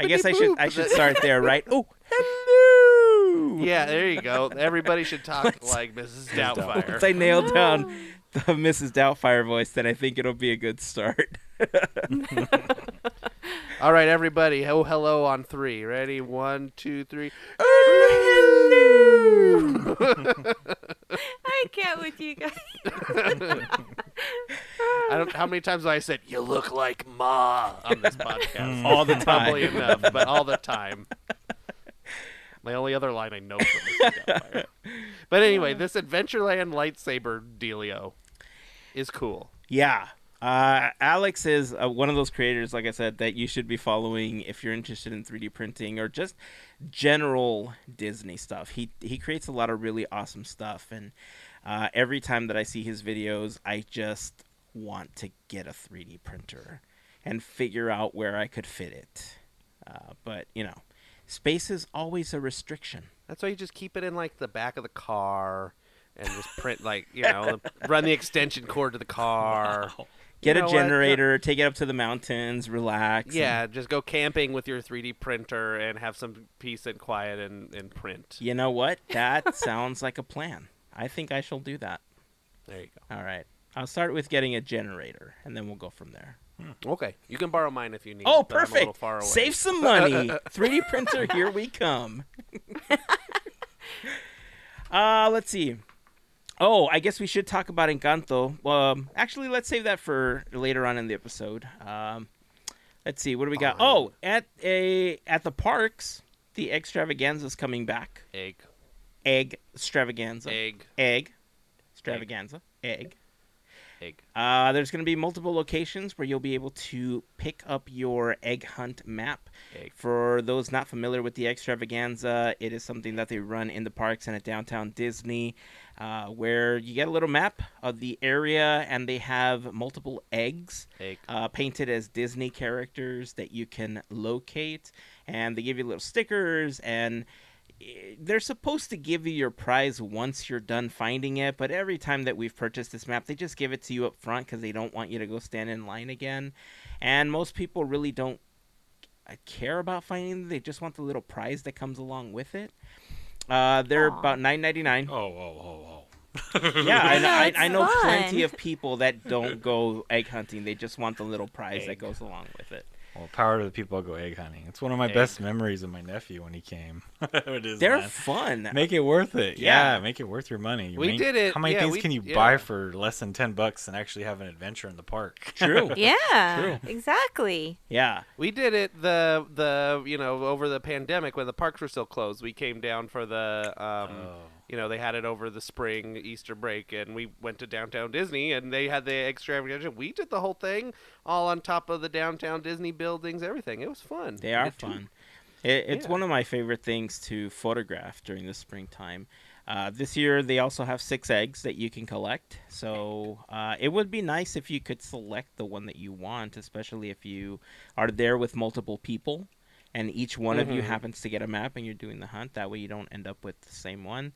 I guess I should I should start there, right? Oh, hello. Yeah, there you go. Everybody should talk like Mrs. Doubtfire. Once I nail down the Mrs. Doubtfire voice, then I think it'll be a good start. All right, everybody. Oh, hello on three. Ready? One, two, three. I can't with you guys. I don't. How many times have I said "You look like Ma" on this podcast? Mm. All the time, Probably time. enough, but all the time. My only other line I know from Mrs. Doubtfire. But anyway, this Adventureland lightsaber dealio is cool. Yeah. Uh, Alex is uh, one of those creators, like I said, that you should be following if you're interested in 3D printing or just general Disney stuff. He he creates a lot of really awesome stuff, and uh, every time that I see his videos, I just want to get a 3D printer and figure out where I could fit it. Uh, but you know, space is always a restriction. That's why you just keep it in like the back of the car and just print like you know run the extension cord to the car. Get You a know what? Generator, take it up to the mountains, relax. and- Yeah, just go camping with your 3D printer and have some peace and quiet and, and print. You know what? That sounds like a plan. I think I shall do that. There you go. All right. I'll start with getting a generator, and then we'll go from there. Okay, you can borrow mine if you need. Oh, a perfect. far away. Save some money. 3D printer, here we come. uh, let's see. Oh, I guess we should talk about Encanto. Um, actually, let's save that for later on in the episode. Um, let's see. What do we got? Oh, at a at the parks, the extravaganza is coming back. egg, Egg extravaganza. egg, Egg extravaganza. Egg. egg. Uh, there's going to be multiple locations where you'll be able to pick up your egg hunt map. Egg. For those not familiar with the extravaganza, it is something that they run in the parks and at downtown Disney, uh, where you get a little map of the area and they have multiple eggs Egg. uh, painted as Disney characters that you can locate, and they give you little stickers and. eh, They're supposed to give you your prize once you're done finding it, but every time that we've purchased this map, they just give it to you up front because they don't want you to go stand in line again. And most people really don't uh, care about finding they just want the little prize that comes along with it. Uh, they're Aw. about nine ninety nine. Oh, oh, oh, oh. Yeah, I, know- I, I know plenty of people that don't go egg hunting. They just want the little prize that goes along with it. Well, power to the people that go egg hunting. It's one of my Egg. best memories of my nephew when he came. it is, They're man. fun. Make it worth it. Yeah. Yeah, make it worth your money. You We make- did it, How many yeah, things we- can you yeah. buy for less than ten bucks and actually have an adventure in the park? True. Yeah, True. exactly. Yeah. We did it the the you know over the pandemic when the parks were still closed. We came down for the um Oh. You know they had it over the spring Easter break and we went to downtown Disney and they had the extravaganza. We did the whole thing all on top of the downtown Disney buildings, everything. It was fun. They are fun. It, it's Yeah. one of my favorite things to photograph during the springtime. Uh, this year, they also have six eggs that you can collect. So uh, it would be nice if you could select the one that you want, especially if you are there with multiple people and each one of you Mhm. happens to get a map and you're doing the hunt. That way, you don't end up with the same one.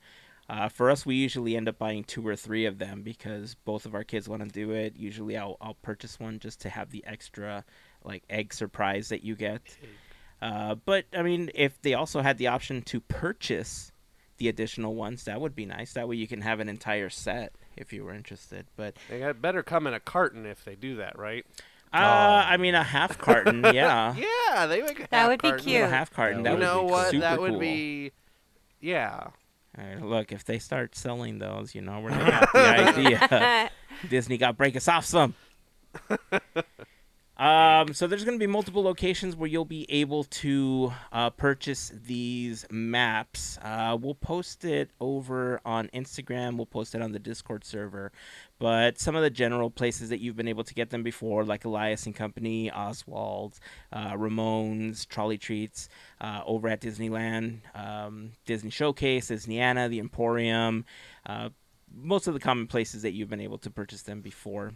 Uh, for us, we usually end up buying two or three of them because both of our kids want to do it. Usually, I'll, I'll purchase one just to have the extra like egg surprise that you get. Uh, but I mean, if they also had the option to purchase the additional ones, that would be nice. That way, you can have an entire set. if you were interested. But They got better come in a carton if they do that, right? uh, I mean, a half carton, yeah. Yeah, they make a That half would be cute. A half carton. That That You would know be what? Super that would cool. be. Yeah. Right, look, if they start selling those, you know, we're gonna the idea. Disney got to break us off some. Um, so there's going to be multiple locations where you'll be able to uh, purchase these maps. Uh, we'll post it over on Instagram. We'll post it on the Discord server. But some of the general places that you've been able to get them before, like Elias and Company, Oswald, uh, Ramone's, Trolley Treats, uh, over at Disneyland, um, Disney Showcase, Disneyana, the Emporium, uh, most of the common places that you've been able to purchase them before.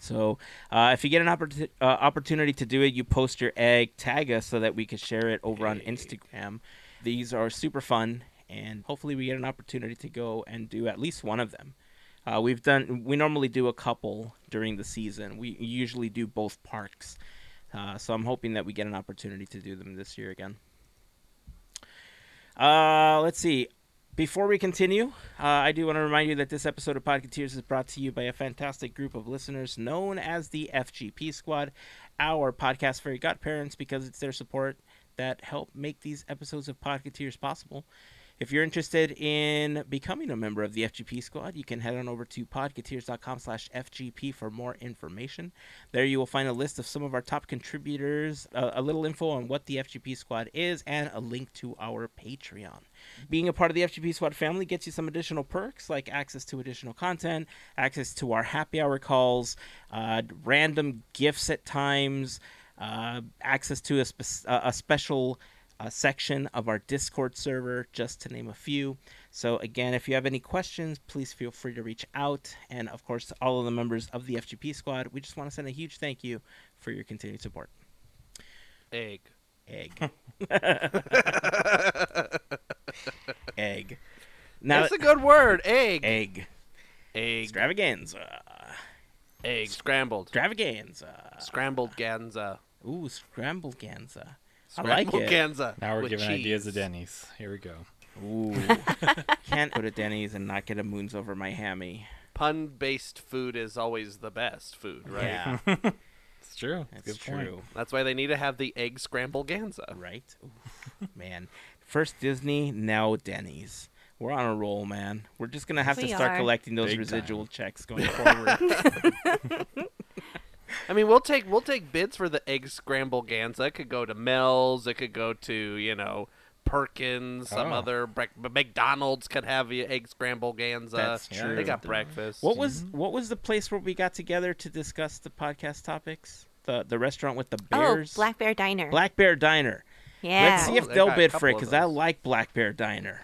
So uh, if you get an oppor- uh, opportunity to do it, you post your egg, tag us so that we can share it over on Instagram. These are super fun, and hopefully we get an opportunity to go and do at least one of them. Uh, we've done. We normally do a couple during the season. We usually do both parks, uh, so I'm hoping that we get an opportunity to do them this year again. Uh, let's see. Before we continue, uh, I do want to remind you that this episode of Podcateers is brought to you by a fantastic group of listeners known as the FGP Squad, our podcast fairy godparents, because it's their support that help make these episodes of Podcateers possible. If you're interested in becoming a member of the FGP squad, you can head on over to podcateers.com slash FGP for more information. There you will find a list of some of our top contributors, a, a little info on what the FGP squad is, and a link to our Patreon. Being a part of the FGP squad family gets you some additional perks like access to additional content, access to our happy hour calls, uh, random gifts at times, uh, access to a, spe- a special uh, section of our Discord server, just to name a few. So, again, if you have any questions, please feel free to reach out. And of course, to all of the members of the FGP squad, we just want to send a huge thank you for your continued support. Egg. Egg. Egg. Now, That's a good word. Egg. egg. Egg. Extravaganza. Egg. Scrambled. Extravaganza. Scrambled ganza. Ooh, scrambled ganza. I like it. ganza. Now we're giving cheese. ideas to Denny's. Here we go. Ooh. Can't go to Denny's and not get a moons over my hammy. Pun-based food is always the best food, right? Yeah, It's true. that's Good point. true. That's why they need to have the egg scramble ganza. Right? Ooh, man. First Disney, now Denny's. We're on a roll, man. We're just gonna have to start are. collecting those Big residual time. checks going forward. I mean, we'll take we'll take bids for the egg scramble ganza. It could go to Mel's. It could go to you know Perkins. Some Oh. other brec- McDonald's could have the egg scramble ganza. Uh, That's true. They got breakfast. What was mm-hmm. what was the place where we got together to discuss the podcast topics? The the restaurant with the Oh, bears. Black Bear Diner. Black Bear Diner. yeah. Let's see Oh, if they they'll bid for it because I like Black Bear Diner.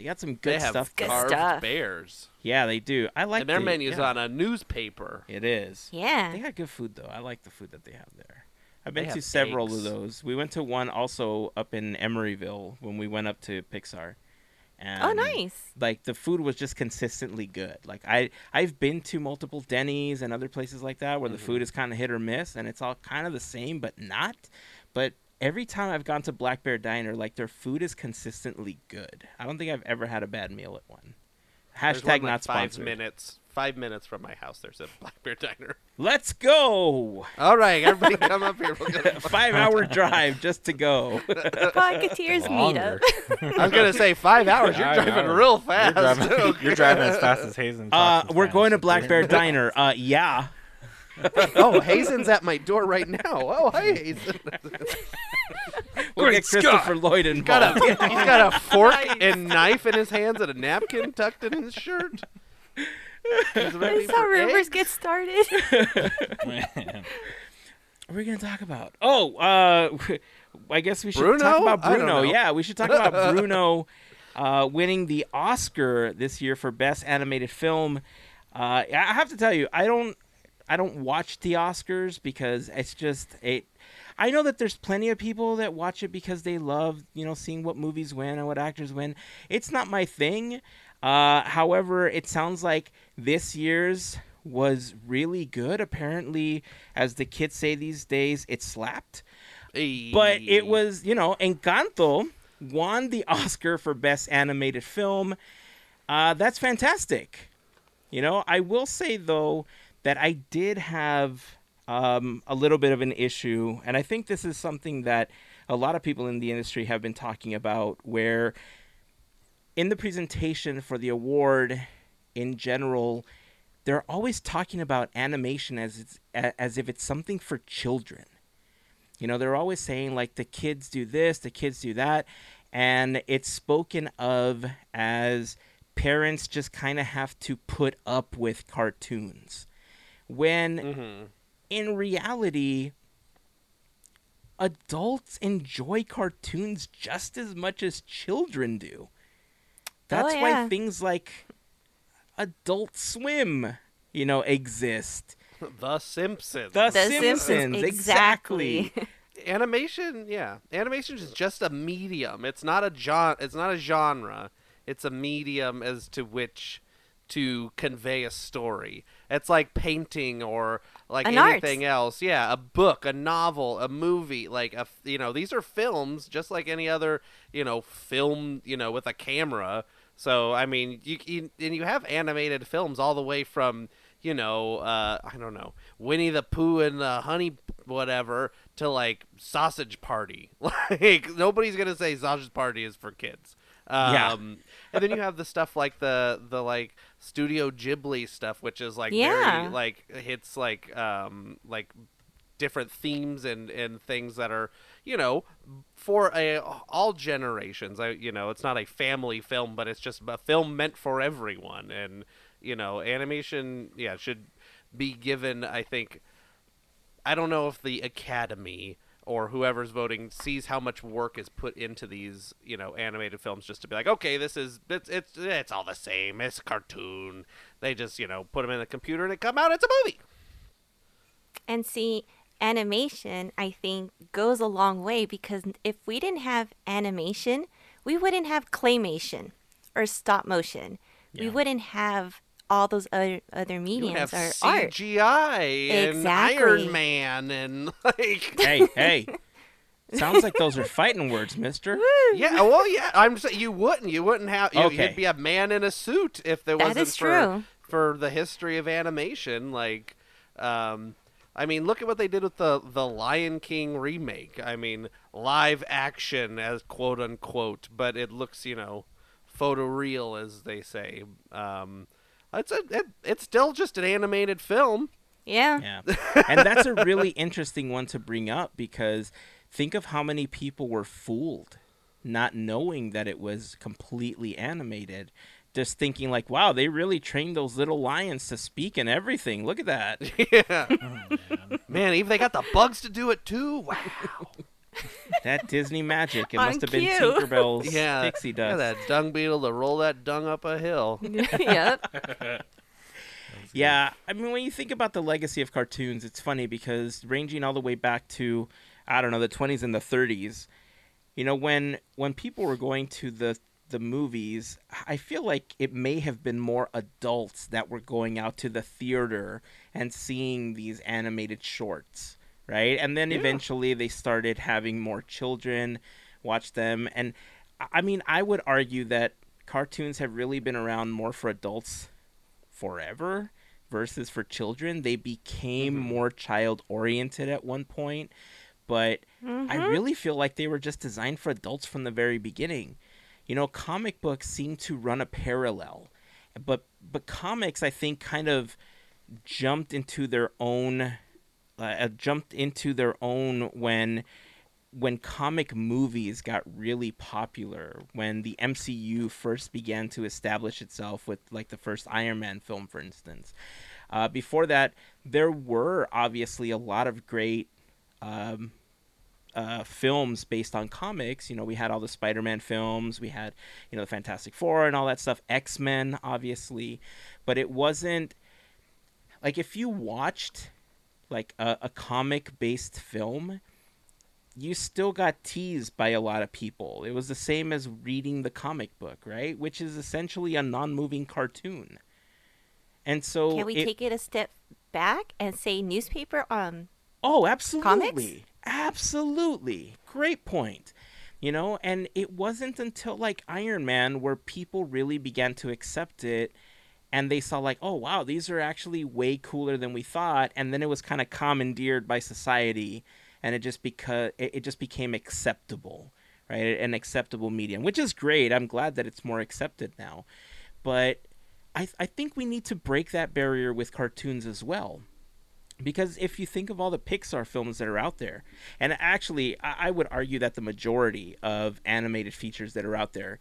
They got some good they have stuff. Good carved stuff. bears, Yeah, they do. I like and their the- menu's yeah. on a newspaper. It is. yeah. They got good food though. I like the food that they have there. I've They been to several eggs. of those. We went to one also up in Emeryville when we went up to Pixar. And oh, nice. Like the food was just consistently good. Like I I've been to multiple Denny's and other places like that where the Mhm. food is kind of hit or miss and it's all kind of the same but not. But every time I've gone to Black Bear Diner, like their food is consistently good. I don't think I've ever had a bad meal at one. Hashtag one, like, not five sponsored. minute five minutes from my house. There's a Black Bear Diner. Let's go. All right, everybody, come up here. We'll Five hour drive just to go. Podcateers Longer. meetup. I was gonna say five hours. You're Five driving hours. real You're fast. driving, you're driving as fast as Hazen. Uh, we're going to Black Bear Diner. Uh, yeah. oh, Hazen's at my door right now. Oh, hi, Hazen. We'll Great get Christopher Lloyd He's got involved. a he's got a fork Nice. and knife in his hands and a napkin tucked in his shirt. He's ready That's how for rumors eggs. get started. Man. What are we going to talk about? Oh, uh, I guess we should Bruno? talk about I don't Bruno. know. Yeah, we should talk about Bruno uh, winning the Oscar this year for Best Animated Film. Uh, I have to tell you, I don't, I don't watch the Oscars because it's just it. I know that there's plenty of people that watch it because they love, you know, seeing what movies win and what actors win. It's not my thing. Uh, however, it sounds like this year's was really good. Apparently, as the kids say these days, it slapped. Hey. But it was, you know, Encanto won the Oscar for Best Animated Film. Uh, that's fantastic. You know, I will say though that I did have um, a little bit of an issue, and I think this is something that a lot of people in the industry have been talking about, where in the presentation for the award in general, they're always talking about animation as it's, as if it's something for children. You know, they're always saying like the kids do this, the kids do that, and it's spoken of as parents just kind of have to put up with cartoons. When Mm-hmm. in reality, adults enjoy cartoons just as much as children do. That's yeah. why things like Adult Swim, you know, exist. The Simpsons. The, The Simpsons, Simpsons, exactly. exactly. animation, yeah, animation is just a medium. It's not a genre. It's not a genre. It's a medium as to which to convey a story. It's like painting or like An anything else. Yeah, a book, a novel, a movie. Like a you know, these are films, just like any other, you know, film. You know, with a camera. So I mean, you, you and you have animated films all the way from you know, uh, I don't know, Winnie the Pooh and the Honey whatever to like Sausage Party. Like nobody's gonna say Sausage Party is for kids. Um, Yeah. and then you have the stuff like the the like Studio Ghibli stuff, which is like Yeah. very like hits like um like different themes and and things that are you know for a all generations i you know it's not a family film but it's just a film meant for everyone and you know animation yeah should be given i think i don't know if the academy or whoever's voting sees how much work is put into these you know animated films just to be like okay this is it's it's it's all the same. It's a cartoon. They just you know put them in the computer and it come out. It's a movie. And see, animation, I think, goes a long way because if we didn't have animation, we wouldn't have claymation or stop motion. We wouldn't have all those other other You mediums are or art. CGI and Exactly. Iron Man and like hey, hey. Sounds like those are fighting words, mister. yeah, well yeah, I'm saying you wouldn't you wouldn't have you, Okay. you'd be a man in a suit if there That wasn't is for true. for the history of animation like um I mean, look at what they did with the the Lion King remake. I mean, live action as quote unquote, but it looks, you know, photoreal as they say. Um, it's a it, it's still just an animated film. Yeah. Yeah. And that's a really interesting one to bring up because think of how many people were fooled not knowing that it was completely animated. Just thinking like, wow, they really trained those little lions to speak and everything. Look at that. yeah. Oh, man. even they got the bugs to do it too. Wow. That Disney magic. It On must have been cue. Tinkerbell's Yeah. pixie Yeah, that dung beetle to roll that dung up a hill. yep. Yeah, I mean, when you think about the legacy of cartoons, it's funny because ranging all the way back to, I don't know, the 20s and the 30s, you know, when when people were going to the the movies, I feel like it may have been more adults that were going out to the theater and seeing these animated shorts, right? And then Yeah. eventually they started having more children watch them, and I- I mean, I would argue that cartoons have really been around more for adults forever versus for children. They became mm-hmm. more child oriented at one point, but I mm-hmm. really feel like they were just designed for adults from the very beginning. You know, comic books seem to run a parallel, but but comics I think kind of jumped into their own uh, jumped into their own when when comic movies got really popular, when the MCU first began to establish itself with like the first Iron Man film, for instance. Uh, before that, there were obviously a lot of great um, uh, films based on comics. You know, we had all the Spider-Man films, we had you know the Fantastic Four and all that stuff, X-Men, obviously, but it wasn't like if you watched like a, a comic-based film you still got teased by a lot of people. It was the same as reading the comic book, right? Which is essentially a non-moving cartoon. And so Can we it- take it a step back and say newspaper? Um, Oh, absolutely. Comics? Absolutely. Great point. You know, and it wasn't until like Iron Man where people really began to accept it and they saw like, oh wow, these are actually way cooler than we thought, and then it was kind of commandeered by society, and it just because it, it just became acceptable, right? An acceptable medium, which is great. I'm glad that it's more accepted now, but I I think we need to break that barrier with cartoons as well. Because if you think of all the Pixar films that are out there, and actually, I I would argue that the majority of animated features that are out there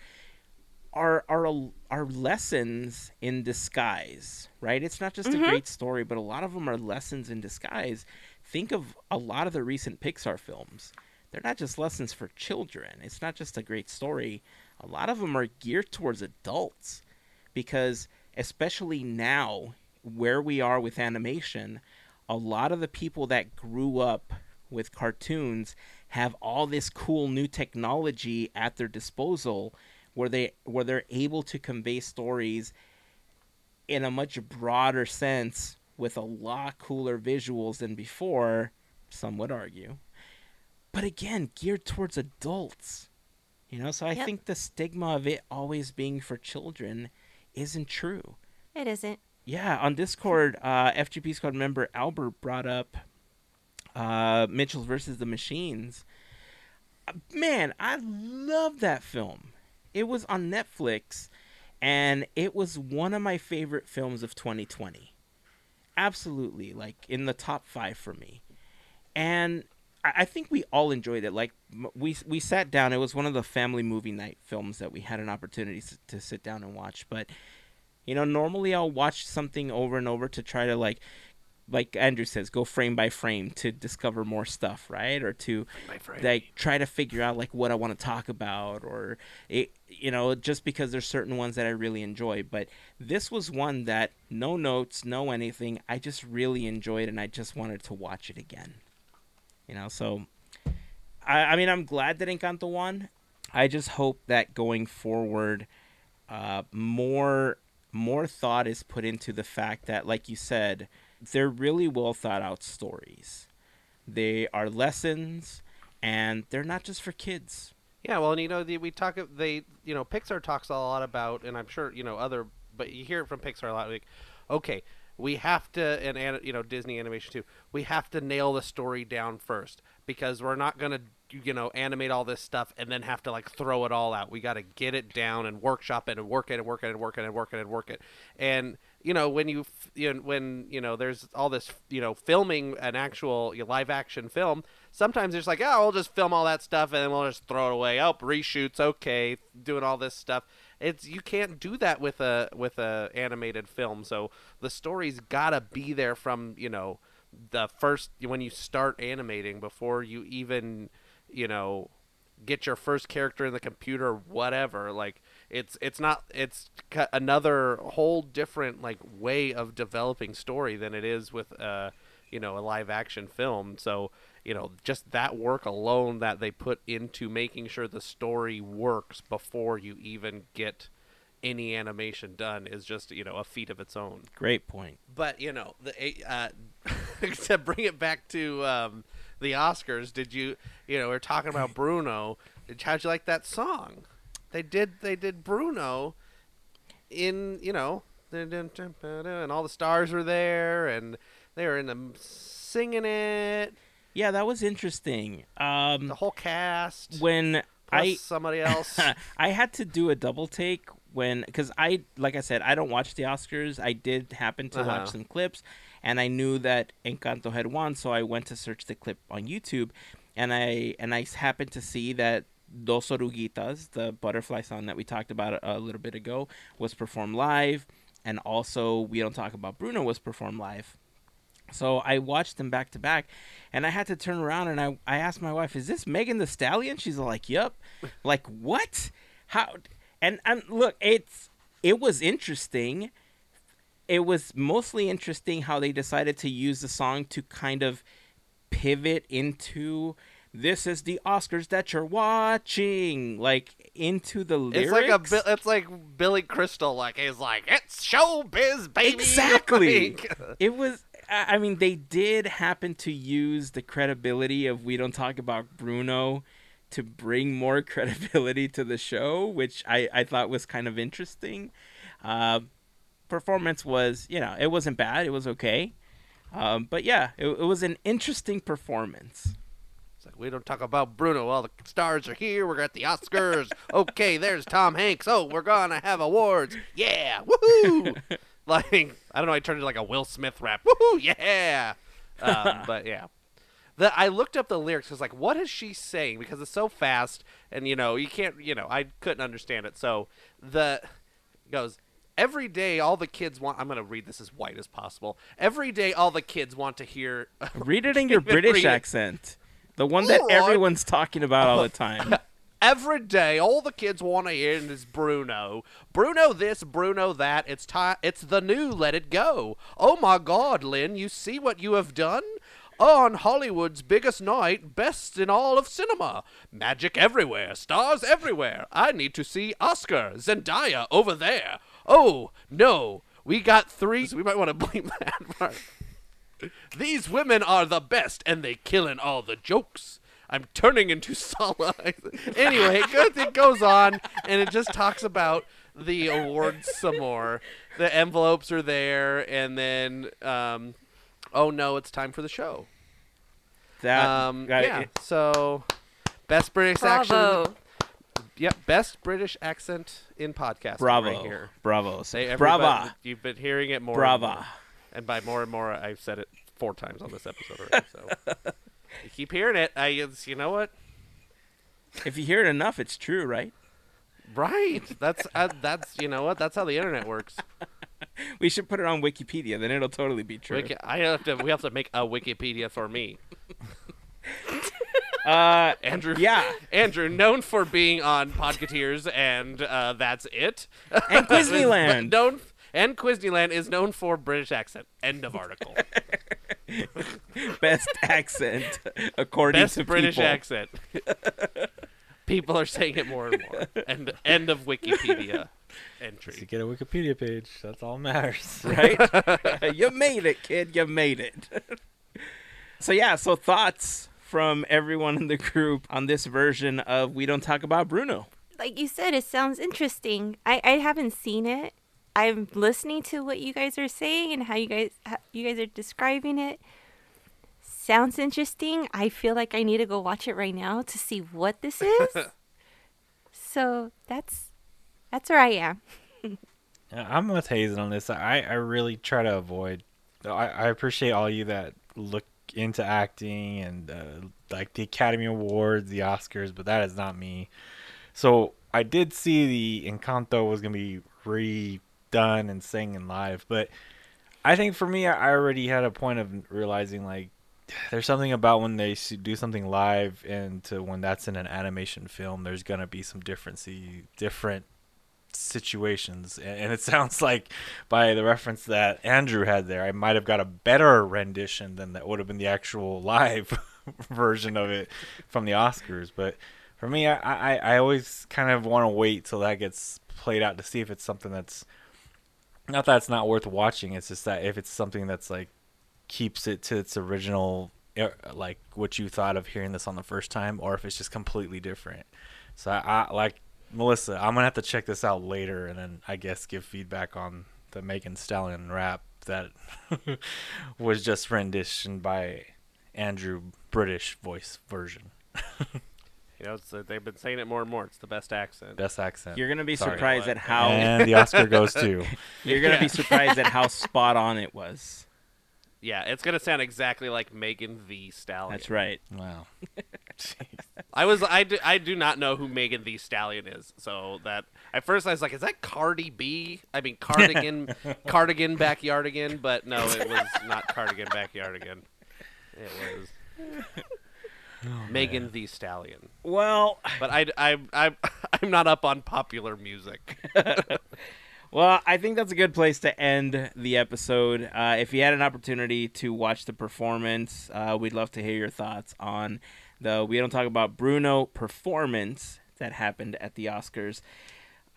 are are are lessons in disguise, right? It's not just a mm-hmm. great story, but a lot of them are lessons in disguise. Think of a lot of the recent Pixar films. They're not just lessons for children. It's not just a great story. A lot of them are geared towards adults because especially now where we are with animation, a lot of the people that grew up with cartoons have all this cool new technology at their disposal where they where they're able to convey stories in a much broader sense with a lot cooler visuals than before, some would argue. But again, geared towards adults. You know, so I Yep. think the stigma of it always being for children isn't true. It isn't. Yeah, on Discord, uh, FGP Squad member Albert brought up uh, Mitchell versus the Machines. Uh, Man, I love that film. It was on Netflix, and it was one of my favorite films of 2020. Absolutely, like in the top five for me. And I I think we all enjoyed it. Like we we sat down. It was one of the family movie night films that we had an opportunity to sit down and watch. But you know, normally I'll watch something over and over to try to like like Andrew says, go frame by frame to discover more stuff, right? Or to like try to figure out like what I want to talk about or it you know, just because there's certain ones that I really enjoy. But this was one that no notes, no anything. I just really enjoyed and I just wanted to watch it again. You know, so I, I mean I'm glad that Encanto won. I just hope that going forward uh, more more thought is put into the fact that, like you said, they're really well thought out stories. They are lessons, and they're not just for kids. Yeah, well, and you know, the, we talk. They, you know, Pixar talks a lot about, and I'm sure you know other, but you hear it from Pixar a lot. Like, okay, we have to, and, you know, Disney animation too. We have to nail the story down first because we're not gonna, you know, animate all this stuff and then have to like throw it all out. We got to get it down and workshop it and work it and work it and work it and work it and work it. And you know, when you, you know, when you know, there's all this, you know, filming an actual you know, live action film. Sometimes it's like, oh, we'll just film all that stuff and then we'll just throw it away. Oh, reshoots, okay, doing all this stuff. It's you can't do that with a with a animated film. So the story's gotta be there from you know the first when you start animating before you even you know get your first character in the computer whatever like it's it's not it's another whole different like way of developing story than it is with uh you know a live action film so you know just that work alone that they put into making sure the story works before you even get any animation done is just you know a feat of its own Great point. but you know the uh, to bring it back to um, the Oscars, did you you know we're talking about Bruno? How'd you like that song? They did they did Bruno in you know and all the stars were there and they were in the singing it. Yeah, that was interesting. Um, The whole cast. when I somebody else. I had to do a double take when because I like I said I don't watch the Oscars. I did happen to Uh-huh. watch some clips, and I knew that Encanto had won, so I went to search the clip on YouTube, and I and I happened to see that Dos Oruguitas, the butterfly song that we talked about a, a little bit ago, was performed live, and also We Don't Talk About Bruno was performed live. So I watched them back to back, and I had to turn around and I, I asked my wife, "Is this Megan Thee Stallion?" She's like, "Yep." like what? How? And and look, it's it was interesting. It was mostly interesting how they decided to use the song to kind of pivot into this is the Oscars that you're watching, like into the lyrics. It's like a it's like Billy Crystal like he's like it's showbiz baby Exactly. It was i mean they did happen to use the credibility of we don't talk about bruno to bring more credibility to the show which i, I thought was kind of interesting uh, performance was, you know, it wasn't bad. It was okay. Um, but yeah, it, it was an interesting performance. It's like we don't talk about Bruno. All the stars are here. We're at the Oscars. okay, there's Tom Hanks. Oh, we're gonna have awards. Yeah, woohoo! Like I don't know. I turned into like a Will Smith rap. Woohoo! Yeah. Um, but yeah, the I looked up the lyrics because like what is she saying because it's so fast and you know you can't you know I couldn't understand it. So the goes every day all the kids want i'm going to read this as white as possible every day all the kids want to hear Read it in your British accent, the one that everyone's talking about all the time. Every day, all the kids want to hear is Bruno. Bruno this, Bruno that. It's time. It's the new Let It Go. Oh my God, Lin, you see what you have done? On Hollywood's biggest night, best in all of cinema. Magic everywhere, stars everywhere. I need to see Oscar, Zendaya over there. Oh, no. We got three. We might want to bleep that part. These women are the best, and they killing all the jokes. I'm turning into Sala. anyway, it goes, it goes on, and it just talks about the awards some more. The envelopes are there, and then, um, oh no, it's time for the show. That Um, got yeah. it. So, best British accent. Bravo. Yep, best British accent in podcast. Bravo, right here. bravo, Say say everybody- brava, You've been hearing it more. and more. And by more and more, I've said it four times on this episode already. So you keep hearing it. I, it's, you know what? If you hear it enough, it's true, right? Right. That's uh, that's you know what? That's how the internet works. We should put it on Wikipedia, then it'll totally be true. Wiki- I have to. We have to make a Wikipedia for me. uh, Andrew. Yeah. Andrew, known for being on Podcateers and uh, that's it. And Quizneyland. known and Quizneyland is known for British accent. End of article. best accent according Best to British people. accent. people are saying it more and more. End end of Wikipedia To entry. get a Wikipedia page, that's all that matters. right? you made it, kid. You made it. so yeah, so thoughts from everyone in the group on this version of We Don't Talk About Bruno. Like you said, it sounds interesting. I, I haven't seen it. I'm listening to what you guys are saying and how you guys how you guys are describing it. Sounds interesting. I feel like I need to go watch it right now to see what this is. so that's that's where I am. I'm with Hazen on this. I, I really try to avoid. I, I appreciate all you that look into acting and uh, like the Academy Awards, the Oscars, but that is not me. So I did see the Encanto was gonna be redone and singing live, but I think for me, I already had a point of realizing like there's something about when they do something live and to when that's in an animation film, there's gonna be some difference, different situations. And and it sounds like by the reference that andrew had there i might have got a better rendition than that would have been the actual live version of it from the oscars. But for me i i, I always kind of want to wait till that gets played out to see if it's something that's not that it's not worth watching it's just that if it's something that's like keeps it to its original like what you thought of hearing this on the first time or if it's just completely different. So i, I like Melissa, I'm gonna have to check this out later, and then I guess give feedback on the Megan Stallion rap that was just renditioned by Andrew British voice version, You know, it's, uh, they've been saying it more and more. It's the best accent. best accent. You're gonna be Sorry. surprised at how and the Oscar goes to. you're gonna Yeah. be surprised at how spot on it was. Yeah, it's gonna sound exactly like Megan Thee Stallion. That's right. Wow. I was I do, I do not know who Megan Thee Stallion is. So that at first I was like, is that Cardi B? I mean Cardigan Cardigan Backyardigan, but no, it was not Cardigan Backyardigan. It was Megan Thee Stallion. Well, But I I I I'm not up on popular music. Well, I think that's a good place to end the episode. Uh, if you had an opportunity to watch the performance, uh, we'd love to hear your thoughts on the We Don't Talk About Bruno performance that happened at the Oscars.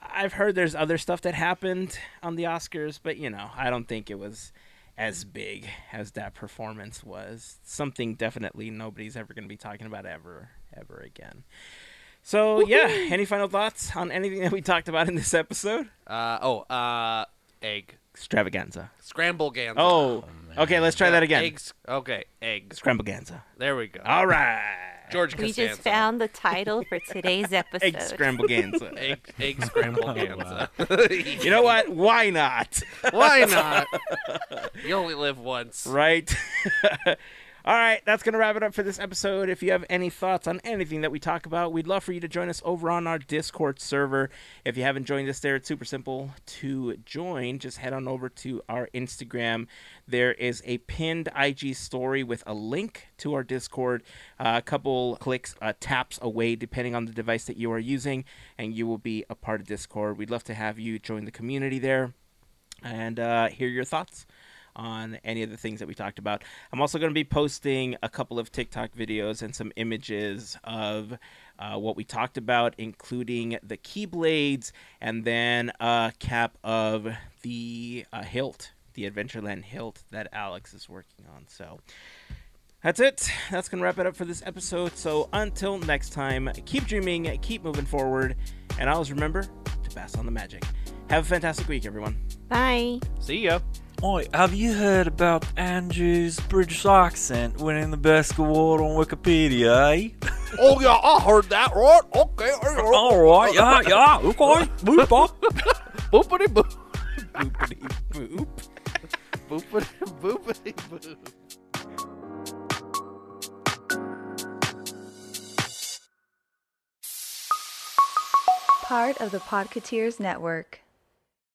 I've heard there's other stuff that happened on the Oscars, but you know, I don't think it was as big as that performance was. Something definitely nobody's ever going to be talking about ever, ever again. So, yeah, any final thoughts on anything that we talked about in this episode? Uh, oh, uh, egg. extravaganza. Scrambleganza. Oh, okay. Let's try that again. Eggs. Okay, eggs. Scrambleganza. There we go. All right. George We Costanza. just found the title for today's episode. Egg scrambleganza. egg, egg scrambleganza. you know what? Why not? Why not? you only live once. right? All right, that's going to wrap it up for this episode. If you have any thoughts on anything that we talk about, we'd love for you to join us over on our Discord server. If you haven't joined us there, it's super simple to join. Just head on over to our Instagram. There is a pinned IG story with a link to our Discord, uh, a couple clicks, uh, taps away, depending on the device that you are using, and you will be a part of Discord. We'd love to have you join the community there and uh, hear your thoughts on any of the things that we talked about. I'm also going to be posting a couple of TikTok videos and some images of uh, what we talked about, including the Keyblades and then a cap of the uh, hilt, the Adventureland hilt that Alex is working on. So. That's it. That's going to wrap it up for this episode. So until next time, keep dreaming, keep moving forward, and always remember to pass on the magic. Have a fantastic week, everyone. Bye. See ya. Oi, have you heard about Andrew's British accent winning the best award on Wikipedia, eh? Oh yeah, I heard that. Right? Okay. Alright, yeah, yeah, okay. Move on. Boopity boop. Boopity boop. Boopity boopity boop. Part of the Podcateers Network.